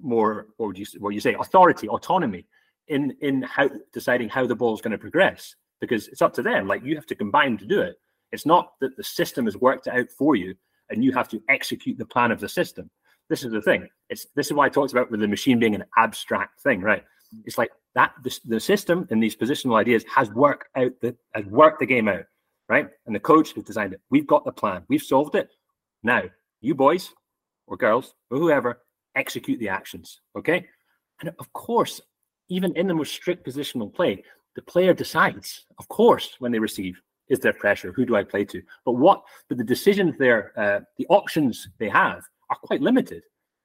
more what would you what you say authority, autonomy in in how deciding how the ball is going to progress because it's up to them. Like you have to combine to do it. It's not that the system has worked out for you and you have to execute the plan of the system. This is the thing. It's this is why I talked about with the machine being an abstract thing, right? It's like that the, the system and these positional ideas has worked out the has worked the game out, right? And the coach has designed it. We've got the plan. We've solved it. Now, you boys or girls or whoever execute the actions. Okay. And of course, even in the most strict positional play, the player decides, of course, when they receive, is there pressure? Who do I play to? But what, but the decisions there, uh, the options they have are quite limited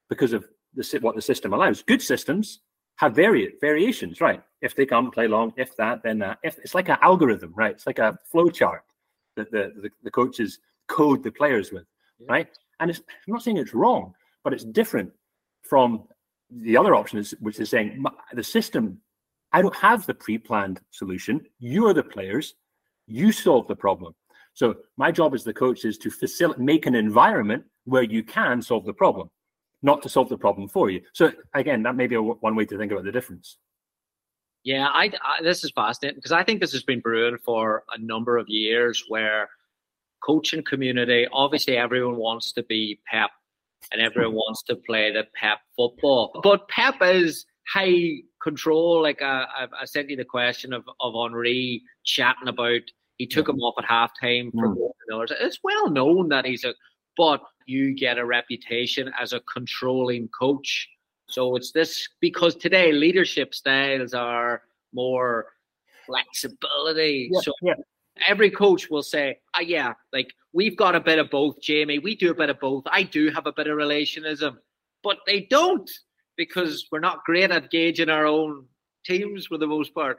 because of the, what the system allows. Good systems have vari- variations, right? If they come, play long, if that, then that. If it's like an algorithm, right? It's like a flow chart that the, the, the coaches code the players with, right? And it's, I'm not saying it's wrong, but it's different from the other option, is, which is saying the system, I don't have the pre planned solution. You are the players, you solve the problem. So my job as the coach is to facilitate, make an environment where you can solve the problem, not to solve the problem for you. So again, that may be a, one way to think about the difference. Yeah, I, I this is fascinating because I think this has been brewing for a number of years where coaching community, obviously everyone wants to be Pep and everyone wants to play the Pep football. But Pep is high control. Like uh, I, I sent you the question of, of Henri chatting about he took him off at halftime for Mm. It's well known that he's a, but you get a reputation as a controlling coach. So it's this because today leadership styles are more flexibility. Yeah, so yeah. every coach will say, ah, yeah, like we've got a bit of both, Jamie. We do a bit of both. I do have a bit of relationism, but they don't because we're not great at gauging our own teams for the most part.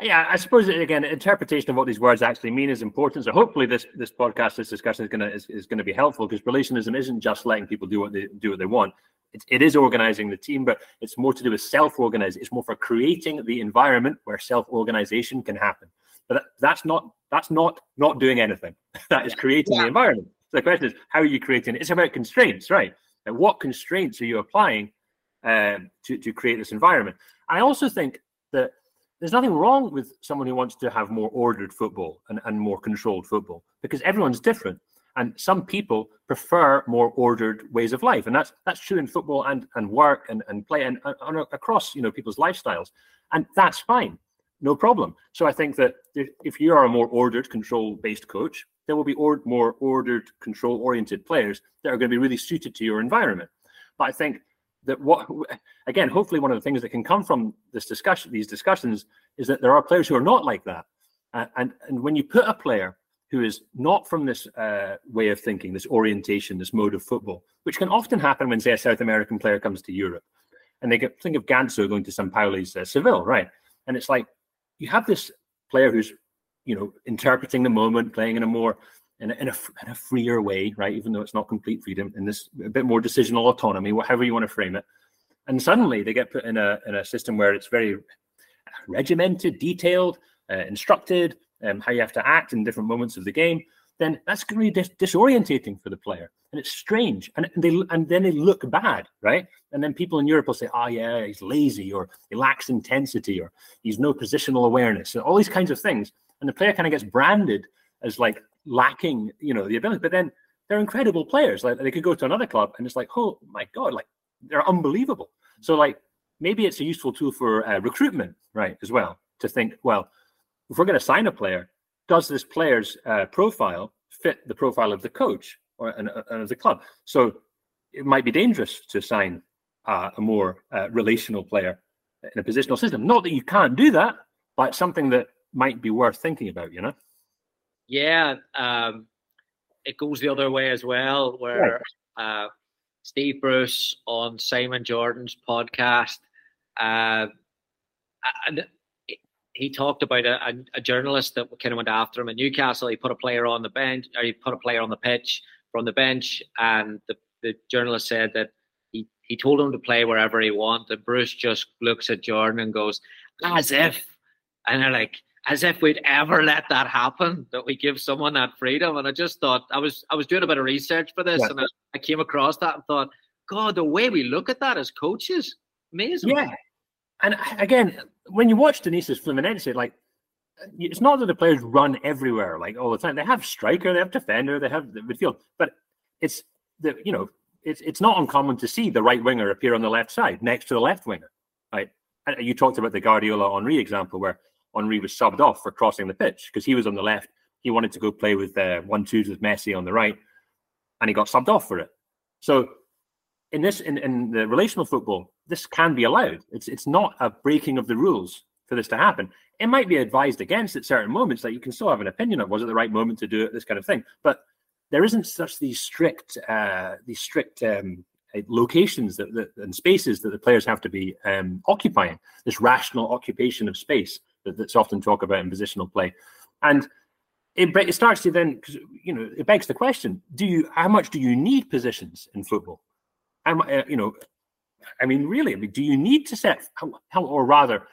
Yeah, I suppose again, interpretation of what these words actually mean is important. So hopefully, this this podcast, this discussion is gonna is, is gonna be helpful because relationism isn't just letting people do what they do what they want. It, it is organizing the team, but it's more to do with self-organizing. It's more for creating the environment where self-organization can happen. But that, that's not That's not not doing anything. that is creating yeah. the environment. So the question is, how are you creating it? It's about constraints, right? And what constraints are you applying um, to, to create this environment? I also think that there's nothing wrong with someone who wants to have more ordered football and, and more controlled football because everyone's different. And some people prefer more ordered ways of life. And that's that's true in football and, and work and, and play and, and across you know people's lifestyles. And that's fine. No problem. So I think that if you are a more ordered, control-based coach, there will be or, more ordered, control-oriented players that are going to be really suited to your environment. But I think that what again hopefully one of the things that can come from this discussion these discussions is that there are players who are not like that. Uh, and and when you put a player who is not from this uh, way of thinking this orientation this mode of football which can often happen when say a south american player comes to europe and they get think of ganso going to São Paulo's uh, seville right? And it's like you have this player who's you know interpreting the moment playing in a more in a, in a, in a freer way, right? Even though it's not complete freedom, in this a bit more decisional autonomy, whatever you want to frame it. And suddenly they get put in a in a system where it's very regimented, detailed, uh, instructed, um, how you have to act in different moments of the game. Then that's going to be dis- disorientating for the player, and it's strange. And they and then they look bad, right? And then people in Europe will say, "Oh yeah, he's lazy, or he lacks intensity, or he's no positional awareness," and all these kinds of things. And the player kind of gets branded as like lacking, you know, the ability. But then they're incredible players. Like they could go to another club and it's like, oh my god, like they're unbelievable. So like maybe it's a useful tool for uh, recruitment, right? As well to think, well, if we're going to sign a player, does this player's uh, profile fit the profile of the coach or and, of the club? So it might be dangerous to sign uh, a more uh, relational player in a positional system. Not that you can't do that, but something that might be worth thinking about. You know. Yeah, um, it goes the other way as well, where uh, Steve Bruce on Simon Jordan's podcast, uh, and he talked about a, a, journalist that kind of went after him in Newcastle. He put a player on the bench, or he put a player on the pitch from the bench, and the, the journalist said that he, he told him to play wherever he wanted. Bruce just looks at Jordan and goes, as if. And they're like, as if we'd ever let that happen that we give someone that freedom. And i just thought i was i was doing a bit of research for this yeah. and I, I, came across that and thought god the way we look at that as coaches amazing. Yeah. And again when you watch Diniz Fluminense like it's not that the players run everywhere like all the time. They have striker they have defender they have the midfield. But it's the you know it's it's not uncommon to see the right winger appear on the left side next to the left winger right? And you talked about the Guardiola Henry example where Henry was subbed off for crossing the pitch because he was on the left. He wanted to go play with uh, one twos with Messi on the right, and he got subbed off for it. So in this in, in the relational football, this can be allowed. It's it's not a breaking of the rules for this to happen. It might be advised against at certain moments that you can still have an opinion of was it the right moment to do it, this kind of thing. But there isn't such these strict uh, these strict um, locations that, that, and spaces that the players have to be um, occupying. This rational occupation of space that's often talked about in positional play, and it, it starts to then you know it begs the question: Do you how much do you need positions in football? How, uh, you know, I mean, really, I mean, do you need to set or rather?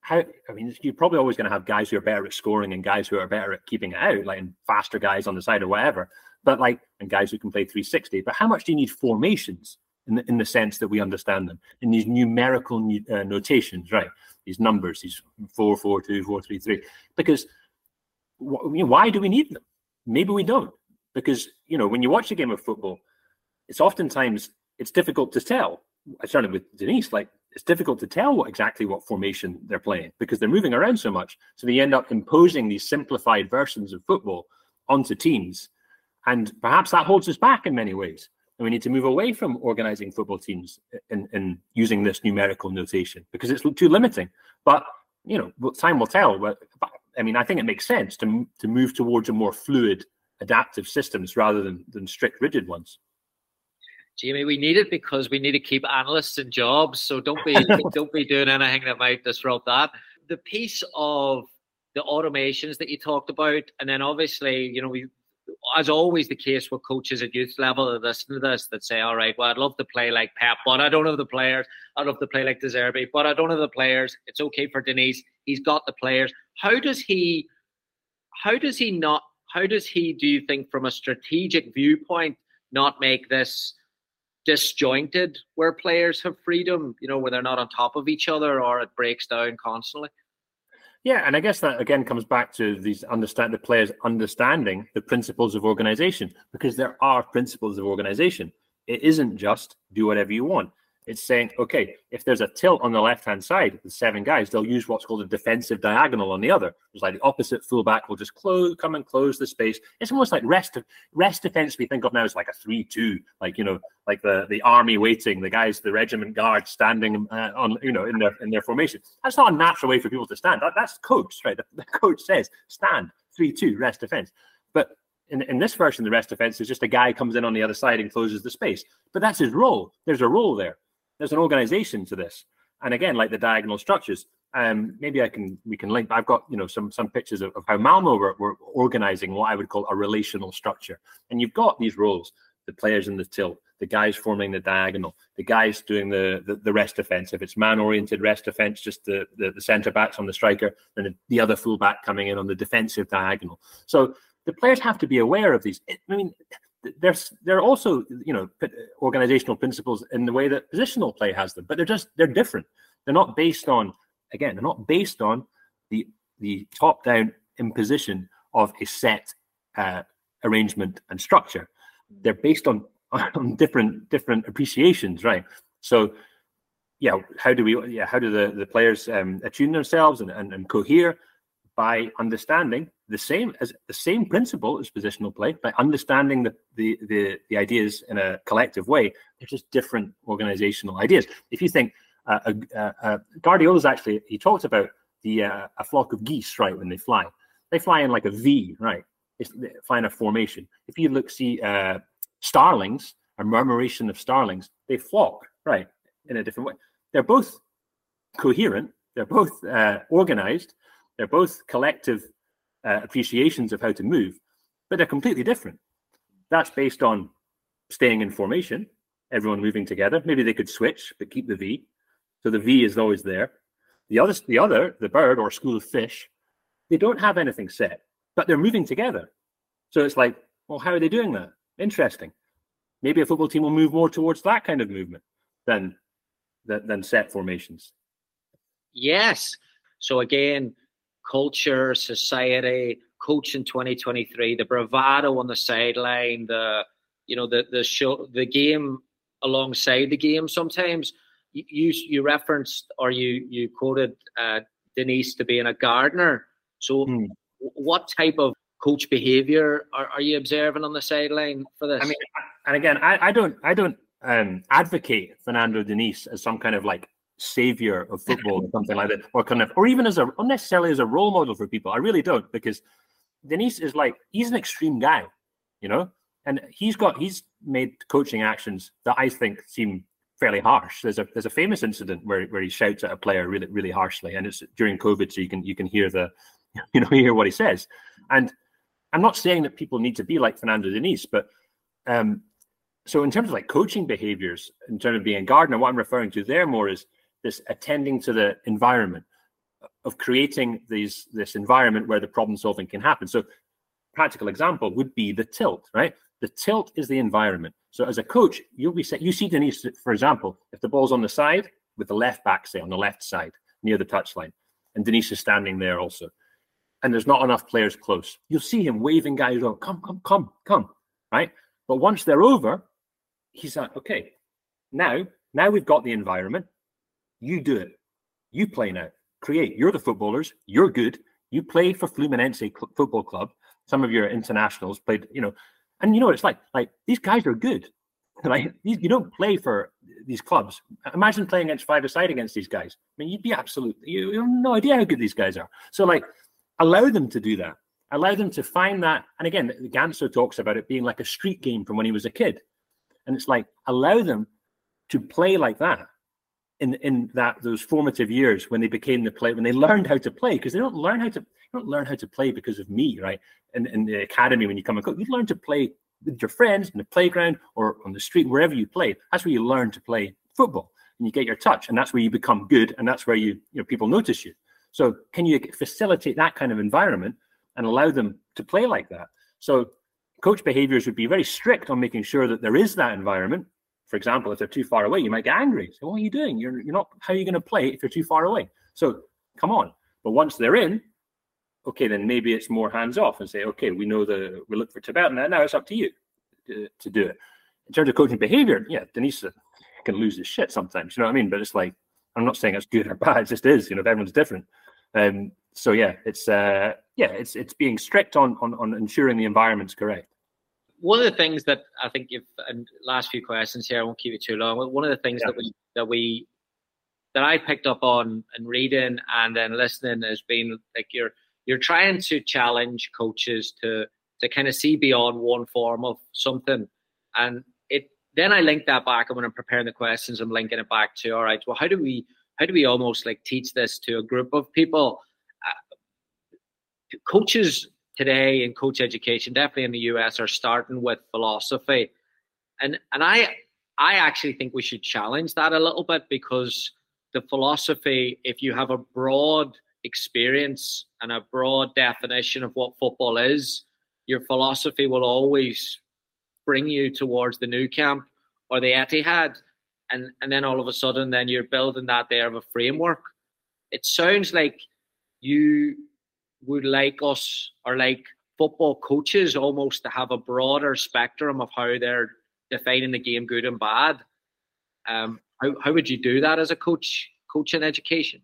How, I mean, you're probably always going to have guys who are better at scoring and guys who are better at keeping it out, like faster guys on the side or whatever. But like, and guys who can play 360. But how much do you need formations in the, in the sense that we understand them in these numerical uh, notations, right? These numbers, these four, four, two, four, three, three, because why do we need them? Maybe we don't, because you know when you watch a game of football, it's oftentimes it's difficult to tell. I started with Diniz, like it's difficult to tell what exactly what formation they're playing because they're moving around so much. So they end up imposing these simplified versions of football onto teams, and perhaps that holds us back in many ways. And we need to move away from organizing football teams and, and using this numerical notation because it's too limiting. But you know, time will tell. But, but I mean, I think it makes sense to to move towards a more fluid, adaptive systems rather than than strict, rigid ones. Jamie, we need it because we need to keep analysts in jobs. So don't be don't be doing anything that might disrupt that. The piece of the automations that you talked about, and then obviously, you know, we as always the case with coaches at youth level that listen to this that say, all right, well, I'd love to play like Pep, but I don't have the players. I'd love to play like De Zerbi, but I don't have the players. It's okay for Diniz. He's got the players. How does he how does he not? How does he? Do you think, from a strategic viewpoint, not make this disjointed where players have freedom? You know, where they're not on top of each other or it breaks down constantly. Yeah, and I guess that again comes back to these understand the players understanding the principles of organization because there are principles of organization. It isn't just do whatever you want. It's saying, okay, if there's a tilt on the left hand side, the seven guys, they'll use what's called a defensive diagonal on the other. It's like the opposite fullback will just close, come and close the space. It's almost like rest rest defense. We think of now is like a three-two, like you know, like the the army waiting, the guys, the regiment guard standing uh, on, you know, in their in their formation. That's not a natural way for people to stand. That, that's coach, right? The, the coach says stand three-two, rest defense. But in, in this version, the rest defense is just a guy comes in on the other side and closes the space. But that's his role. There's a role there there's an organization to this. And again, like the diagonal structures, um, maybe I can we can link. I've got you know some some pictures of, of how Malmo were, were, organizing what I would call a relational structure. And you've got these roles: the players in the tilt, the guys forming the diagonal, the guys doing the the, the rest defense. If it's man-oriented rest defense, just the the, the centre backs on the striker, and the other fullback coming in on the defensive diagonal. So the players have to be aware of these. I mean, there's there are also you know organizational principles in the way that positional play has them, but they're just they're different. They're not based on again, they're not based on the the top down imposition of a set uh, arrangement and structure. They're based on on different different appreciations, right? So yeah, how do we yeah how do the the players um, attune themselves and, and, and cohere by understanding the same as the same principle as positional play by understanding the, the the the, ideas in a collective way they're just different organizational ideas. If you think uh, uh, uh, guardiola's actually he talked about the uh, a flock of geese right when they fly. They fly in like a v right? They fly in a formation. If you look see uh, starlings a murmuration of starlings they flock right in a different way. They're both coherent. They're both uh, organized they're both collective uh, appreciations of how to move, but they're completely different. That's based on staying in formation, everyone moving together. Maybe they could switch, but keep the V. So the V is always there. The other, the other, the bird or school of fish, they don't have anything set, but they're moving together. So it's like, well, how are they doing that? Interesting. Maybe a football team will move more towards that kind of movement than than, than set formations. Yes. So again, culture, society, coaching 2023, the bravado on the sideline, the you know the the show, the game alongside the game. Sometimes you you referenced or you you quoted uh, Diniz to being a gardener. So, hmm. what type of coach behavior are, are you observing on the sideline for this? I mean, and again, I, I don't I don't um, advocate Fernando Diniz as some kind of like savior of football or something like that, or kind of, or even as a unnecessarily as a role model for people. I really don't because Diniz is like he's an extreme guy, you know, and he's got he's made coaching actions that I think seem fairly harsh. There's a there's a famous incident where where he shouts at a player really really harshly, and it's during COVID, so you can you can hear the you know hear what he says. And I'm not saying that people need to be like Fernando Diniz, but um, so in terms of like coaching behaviors, in terms of being a gardener, what I'm referring to there more is this attending to the environment of creating these this environment where the problem solving can happen. So practical example would be the tilt, right? The tilt is the environment. So as a coach, you'll be set. you see Diniz, for example, if the ball's on the side with the left back, say on the left side near the touchline, and Diniz is standing there also, and there's not enough players close, you'll see him waving guys on, come, come, come, come, right? But once they're over, he's like, okay, now, now we've got the environment. You do it. You play now. Create. You're the footballers. You're good. You play for Fluminense Cl- Football Club. Some of your internationals played, you know, and you know what it's like. Like these guys are good. Like you, you don't play for these clubs. Imagine playing against five aside against these guys. I mean, you'd be absolute. You, you have no idea how good these guys are. So like, allow them to do that. Allow them to find that. And again, Ganso talks about it being like a street game from when he was a kid. And it's like allow them to play like that in in that those formative years when they became the play when they learned how to play because they don't learn how to don't learn how to play because of me right in, in the academy when you come and coach you learn to play with your friends in the playground or on the street wherever you play that's where you learn to play football and you get your touch and that's where you become good and that's where you you know people notice you so can you facilitate that kind of environment and allow them to play like that. So coach behaviors would be very strict on making sure that there is that environment. For example, if they're too far away, you might get angry. So, what are you doing? You're, you're not, how are you going to play if you're too far away? So, come on. But once they're in, okay, then maybe it's more hands off and say, okay, we know the, we look for Tibet, and now it's up to you to, to do it. In terms of coaching behavior, yeah, Diniz can lose his shit sometimes, you know what I mean? But it's like, I'm not saying it's good or bad, it just is, you know, everyone's different. Um, so yeah, it's uh, yeah, it's it's being strict on, on on ensuring the environment's correct one of the things that I think if and last few questions here, I won't keep it too long. One of the things yeah. that we that we that I picked up on and reading and then listening has been like you're you're trying to challenge coaches to to kind of see beyond one form of something. And it then I link that back and when I'm preparing the questions, I'm linking it back to all right, well how do we how do we almost like teach this to a group of people? Uh, coaches today in coach education, definitely in the US, are starting with philosophy. And and I I actually think we should challenge that a little bit because the philosophy, if you have a broad experience and a broad definition of what football is, your philosophy will always bring you towards the Nou Camp or the Etihad. And and then all of a sudden then you're building that there of a framework. It sounds like you would like us or like football coaches almost to have a broader spectrum of how they're defining the game good and bad. Um, how, how would you do that as a coach, coach in education?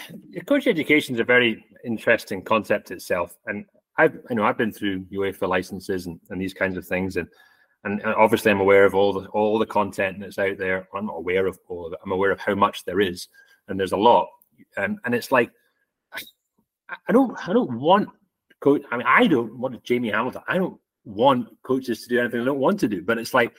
Coach education is a very interesting concept itself, and I've you know I've been through UEFA licenses and, and these kinds of things, and and obviously I'm aware of all the all the content that's out there. I'm not aware of all of it. I'm aware of how much there is, and there's a lot, and and it's like I don't I don't want coach. I mean, I don't want Jamie Hamilton. I don't want coaches to do anything they don't want to do. But it's like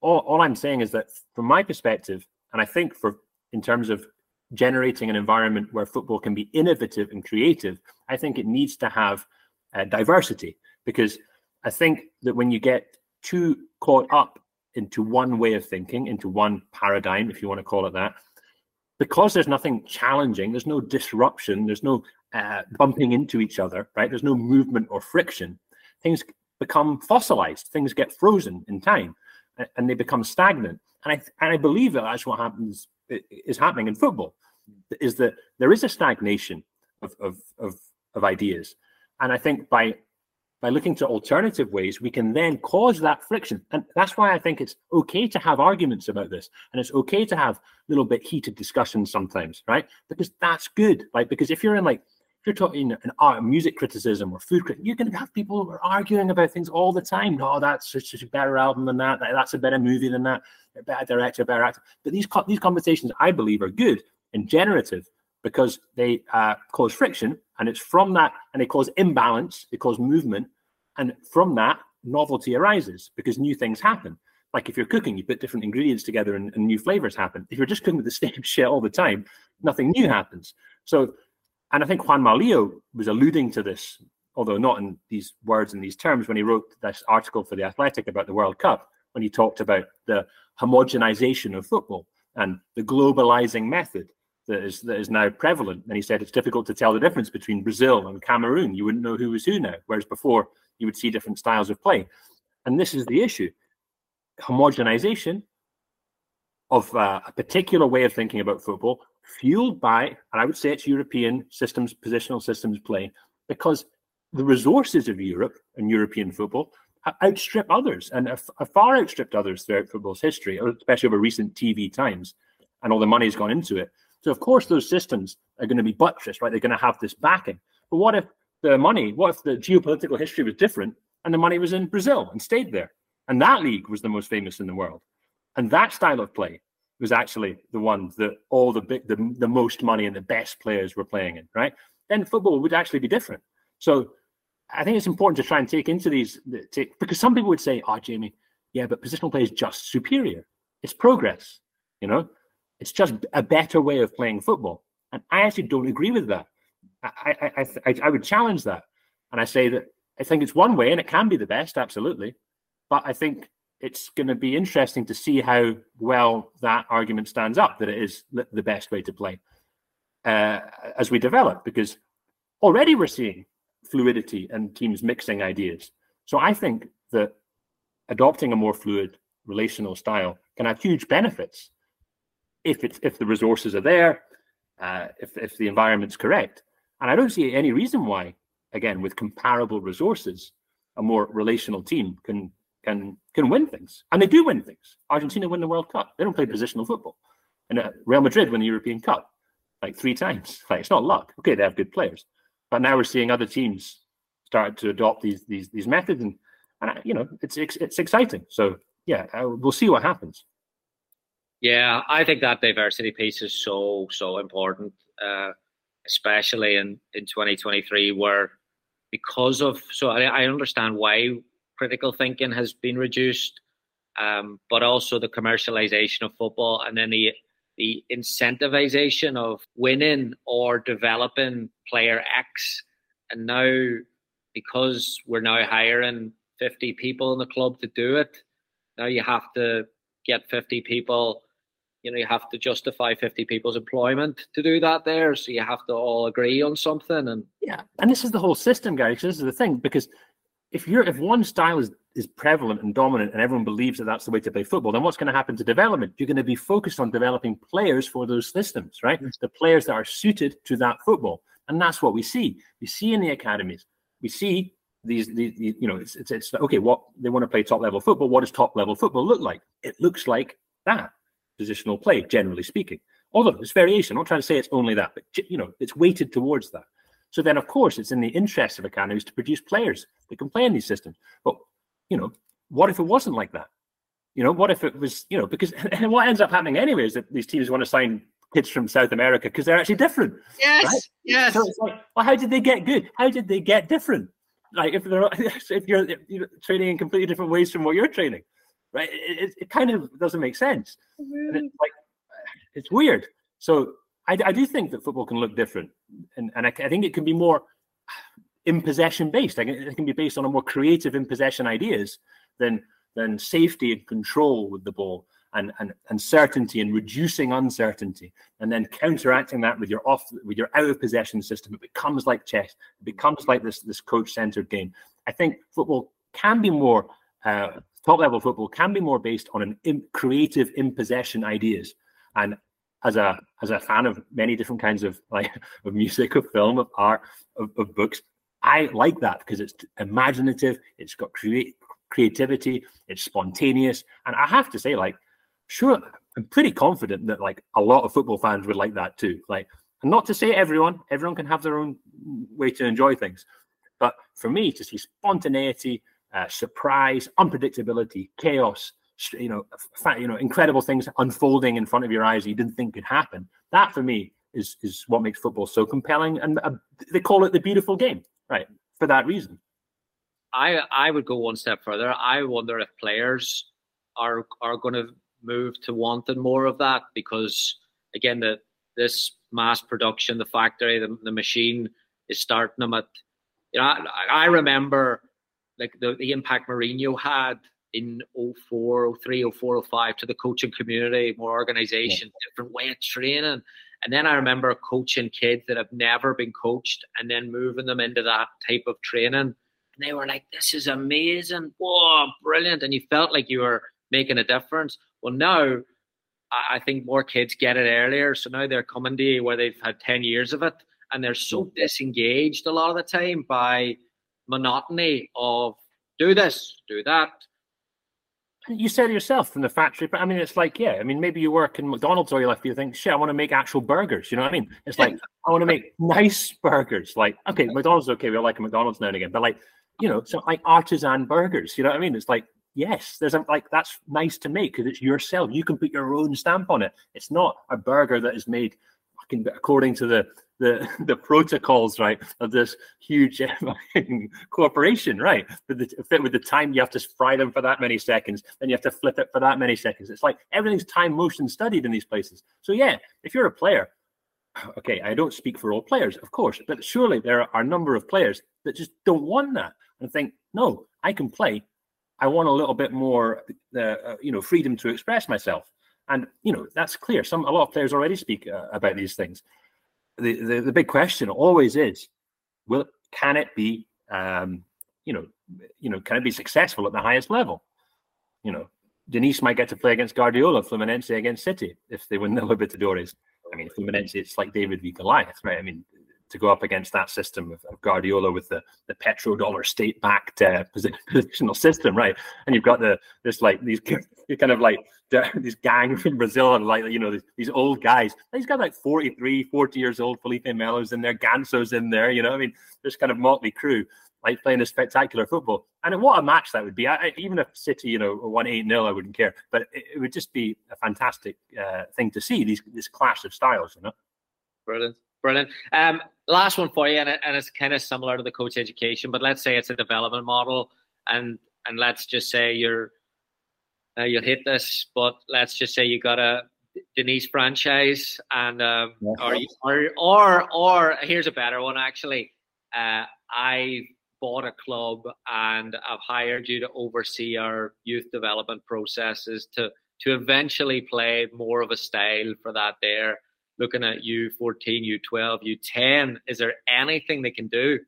all, all I'm saying is that from my perspective, and I think for in terms of generating an environment where football can be innovative and creative, I think it needs to have uh, diversity because I think that when you get too caught up into one way of thinking, into one paradigm, if you want to call it that, because there's nothing challenging, there's no disruption, there's no uh, bumping into each other, right? There's no movement or friction. Things become fossilized. Things get frozen in time, and they become stagnant. And I and I believe that that's what happens is happening in football. Is that there is a stagnation of of of, of ideas, and I think by by looking to alternative ways, we can then cause that friction. And that's why I think it's okay to have arguments about this. And it's okay to have a little bit heated discussions sometimes, right? Because that's good. Like, because if you're in like you're talking an art, music criticism or food criticism, you're going to have people who are arguing about things all the time. No, that's such a better album than that. That's a better movie than that. A better director, better actor. But these these conversations, I believe, are good and generative because they uh, cause friction, and it's from that, and they cause imbalance, they cause movement, and from that, novelty arises because new things happen. Like if you're cooking, you put different ingredients together and, and new flavors happen. If you're just cooking with the same shit all the time, nothing new happens. So and I think Juanma Lillo was alluding to this, although not in these words and these terms, when he wrote this article for The Athletic about the World Cup, when he talked about the homogenization of football and the globalizing method that is, that is now prevalent. And he said it's difficult to tell the difference between Brazil and Cameroon. You wouldn't know who was who now, whereas before you would see different styles of play. And this is the issue homogenization of uh, a particular way of thinking about football fueled by, and I would say it's European systems, positional systems play, because the resources of Europe and European football outstrip others and are, far outstripped others throughout football's history, uh, especially over recent TV times, and all the money's gone into it. So of course those systems are going to be buttressed, right? They're going to have this backing. But what if the money, what if the geopolitical history was different and the money was in Brazil and stayed there? And that league was the most famous in the world. And that style of play was actually the one that all the big, the, the most money and the best players were playing in, right? Then football would actually be different. So I think it's important to try and take into these, take, because some people would say, oh, Jamie, yeah, but positional play is just superior. It's progress, you know? It's just a better way of playing football. And I actually don't agree with that. I, I, I, I would challenge that. And I say that I think it's one way and it can be the best, absolutely. But I think it's going to be interesting to see how well that argument stands up that it is the best way to play uh, as we develop because already we're seeing fluidity and teams mixing ideas. So I think that adopting a more fluid relational style can have huge benefits if it's if the resources are there, uh, if if the environment's correct. And I don't see any reason why, again, with comparable resources, a more relational team can can can win things, and they do win things. Argentina win the World Cup. They don't play positional football, and uh, Real Madrid win the European Cup like three times. Like it's not luck. Okay, they have good players, but now we're seeing other teams start to adopt these these these methods, and and you know it's it's, it's exciting. So yeah, uh, we'll see what happens. Yeah, I think that diversity piece is so so important, uh, especially in in 2023, where because of so I, I understand why critical thinking has been reduced, um, but also the commercialization of football and then the the incentivization of winning or developing player X. And now, because we're now hiring 50 people in the club to do it, now you have to get 50 people, you know, you have to justify 50 people's employment to do that there. So you have to all agree on something. And yeah, and this is the whole system, Gary. This is the thing because if you're if one style is is prevalent and dominant and everyone believes that that's the way to play football then what's going to happen to development? You're going to be focused on developing players for those systems right? Mm. The players that are suited to that football. And that's what we see. We see in the academies. We see these, these you know it's, it's, it's okay what they want to play top level football. What does top level football look like? It looks like that positional play generally speaking. Although there's variation. I'm not trying to say it's only that but you know it's weighted towards that so then, of course, it's in the interest of academies to produce players that can play in these systems. But you know, what if it wasn't like that? You know, what if it was? You know, because and what ends up happening anyway is that these teams want to sign kids from South America because they're actually different. Yes, right? yes. So it's like, well, how did they get good? How did they get different? Like if they're if you're, if you're training in completely different ways from what you're training, right? It, it, it kind of doesn't make sense. Mm-hmm. It's like it's weird. So I, I do think that football can look different, and and I, I think it can be more in possession based. it can be based on a more creative in possession ideas than than safety and control with the ball and, and and certainty and reducing uncertainty and then counteracting that with your off with your out of possession system. It becomes like chess. It becomes like this this coach centered game. I think football can be more uh, top level football can be more based on an in, creative in possession ideas and as a as a fan of many different kinds of like of music, of film, of art, of, of books, I like that because it's imaginative, it's got create creativity, it's spontaneous, and I have to say, like, sure, I'm pretty confident that like a lot of football fans would like that too. Like, and not to say everyone, everyone can have their own way to enjoy things, but for me to see spontaneity, uh, surprise, unpredictability, chaos, you know, you know, incredible things unfolding in front of your eyes you didn't think could happen. That for me is is what makes football so compelling, and uh, they call it the beautiful game, right? For that reason. I I would go one step further. I wonder if players are are going to move to wanting more of that because again, the this mass production, the factory, the, the machine is starting them at. You know, I, I remember like the, the impact Mourinho had in 04, 03, 04, 05 to the coaching community, more organization, yeah. different way of training. And then I remember coaching kids that have never been coached and then moving them into that type of training. And they were like, this is amazing. Whoa, brilliant. And you felt like you were making a difference. Well, now I think more kids get it earlier. So now they're coming to you where they've had 10 years of it and they're so mm-hmm. disengaged a lot of the time by monotony of do this, do that, you said yourself from the factory, but I mean, it's like, yeah, I mean, maybe you work in McDonald's all your life, you think, shit, I want to make actual burgers. You know what I mean? It's like, I want to make nice burgers. Like, okay, McDonald's okay, we all like a McDonald's now and again, but like, you know, so like artisan burgers. You know what I mean? It's like, yes, there's a, like that's nice to make because it's yourself. You can put your own stamp on it. It's not a burger that is made fucking according to the the the protocols right of this huge corporation right? With the fit with the time you have to fry them for that many seconds then you have to flip it for that many seconds. It's like everything's time motion studied in these places. So yeah if you're a player okay i don't speak for all players of course but surely there are a number of players that just don't want that and think no i can play. I want a little bit more uh, uh, you know freedom to express myself. And you know that's clear. Some a lot of players already speak uh, about these things the, the, big question always is will can it be, um, you know, you know, can it be successful at the highest level? You know, Diniz might get to play against Guardiola, Fluminense against City if they win the Libertadores. I mean, Fluminense, it's like David v Goliath, right? I mean, to go up against that system of, of Guardiola with the, the petrodollar state backed uh, positional system, right? And you've got the this like these kind of like these gang from Brazil and like you know these, these old guys. He's got like 43, 40 years old. Felipe Melo's in there, Ganso's in there. You know, I mean, this kind of motley crew like playing a spectacular football. And what a match that would be! I, even if City, you know, won eight 0 I wouldn't care. But it, it, would just be a fantastic uh, thing to see these this clash of styles. You know, brilliant, brilliant. Um, last one for you, and, it, and it's kind of similar to the coach education, but let's say it's a development model, and and let's just say you're uh, you'll hit this, but let's just say you got a Diniz franchise, and um, or, or or or here's a better one actually. Uh, I bought a club and I've hired you to oversee our youth development processes to to eventually play more of a style for that there. Looking at you 14, you 12, you 10, is there anything they can do?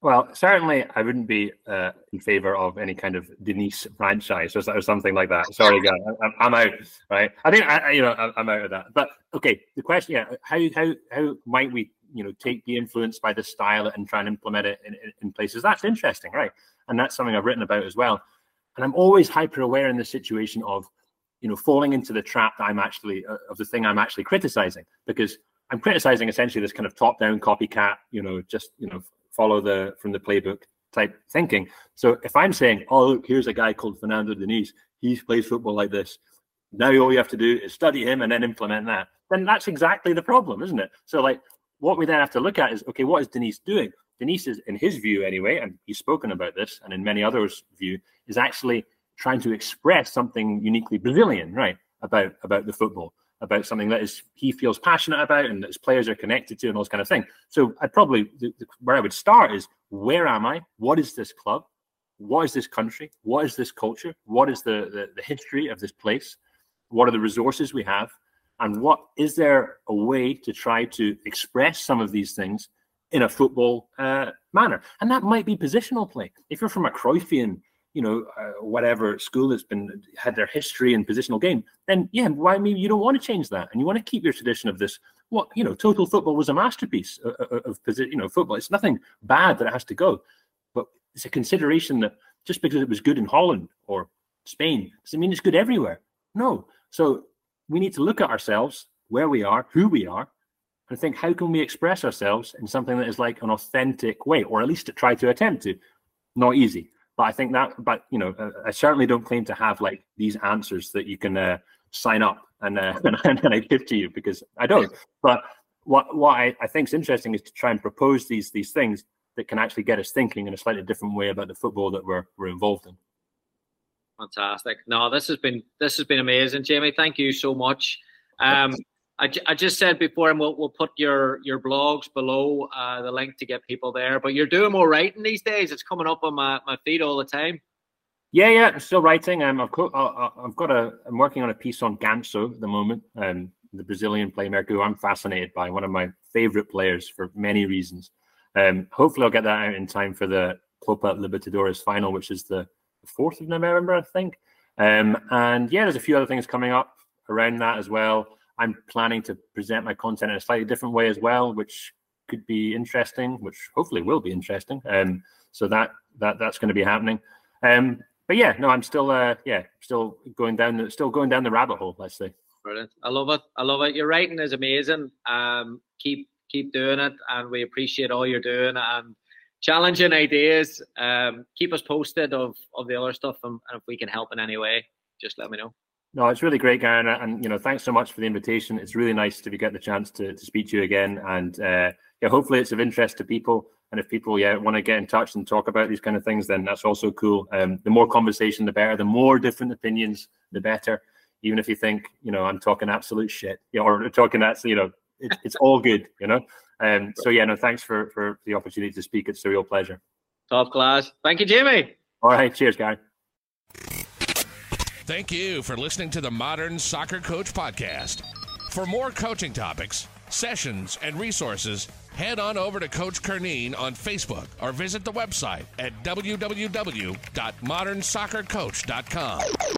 Well, certainly I wouldn't be uh, in favor of any kind of Diniz franchise or, or something like that. Sorry, guys, I'm, out. Right? I think I, you know I'm out of that. But okay, the question, yeah, how how how might we you know take be influenced by the style and try and implement it in, in, places that's interesting right and that's something i've written about as well and i'm always hyper aware in the situation of you know falling into the trap that i'm actually uh, of the thing i'm actually criticizing because i'm criticizing essentially this kind of top down copycat you know just you know follow the from the playbook type thinking. So if i'm saying oh look here's a guy called Fernando Diniz he plays football like this. Now all you have to do is study him and then implement that then that's exactly the problem isn't it? So like what we then have to look at is okay, what is Diniz doing? Diniz is, in his view anyway, and he's spoken about this, and in many others' view, is actually trying to express something uniquely Brazilian, right, about about the football, about something that is he feels passionate about and that his players are connected to, and all this kind of thing. So I'd probably the, the, where I would start is where am I? What is this club? What is this country? What is this culture? What is the, the, the history of this place? What are the resources we have? and what is there a way to try to express some of these things in a football uh, manner and that might be positional play if you're from a Cruyffian you know uh, whatever school that's been had their history and positional game then yeah why mean you don't want to change that and you want to keep your tradition of this what you know total football was a masterpiece of, of, of you know football. It's nothing bad that it has to go but it's a consideration that just because it was good in Holland or Spain doesn't mean it's good everywhere. No. So we need to look at ourselves, where we are, who we are, and think how can we express ourselves in something that is like an authentic way, or at least to try to attempt to. Not easy, but I think that. But you know, I certainly don't claim to have like these answers that you can uh, sign up and, uh, and and I give to you because I don't. But what what I, I think is interesting is to try and propose these these things that can actually get us thinking in a slightly different way about the football that we're we're involved in. Fantastic. No, this has been this has been amazing, Jamie. Thank you so much. Um, I, I just said before, and we'll, we'll put your your blogs below uh, the link to get people there. But you're doing more writing these days. It's coming up on my, my feed all the time. Yeah, yeah, I'm still writing. Um, I've got, I've got a, I'm working on a piece on Ganso at the moment. Um, the Brazilian playmaker who I'm fascinated by, one of my favorite players for many reasons. Um, hopefully, I'll get that out in time for the Copa Libertadores final, which is the 4th of November, I think. Um, and yeah, there's a few other things coming up around that as well. I'm planning to present my content in a slightly different way as well, which could be interesting, which hopefully will be interesting. Um, so that that that's going to be happening. Um, but yeah, no, I'm still uh, yeah, still going down the still going down the rabbit hole. Let's say. Brilliant. I love it. I love it. Your writing is amazing. Um, keep keep doing it, and we appreciate all you're doing. And challenging ideas. Um, keep us posted of of the other stuff, and, and, if we can help in any way, just let me know. No, it's really great, Gary, and you know, thanks so much for the invitation. It's really nice to get the chance to, to speak to you again, and uh, yeah, hopefully it's of interest to people. And if people yeah want to get in touch and talk about these kind of things, then that's also cool. Um, the more conversation, the better. The more different opinions, the better. Even if you think you know I'm talking absolute shit, you know, or talking that's you know it's, it's all good, you know. Um, so yeah, no, thanks for for the opportunity to speak. It's a real pleasure. Top class. Thank you, Jimmy. All right. Cheers, guy. Thank you for listening to the Modern Soccer Coach Podcast. For more coaching topics, sessions, and resources, head on over to Coach Kernine on Facebook or visit the website at www.modernsoccercoach.com.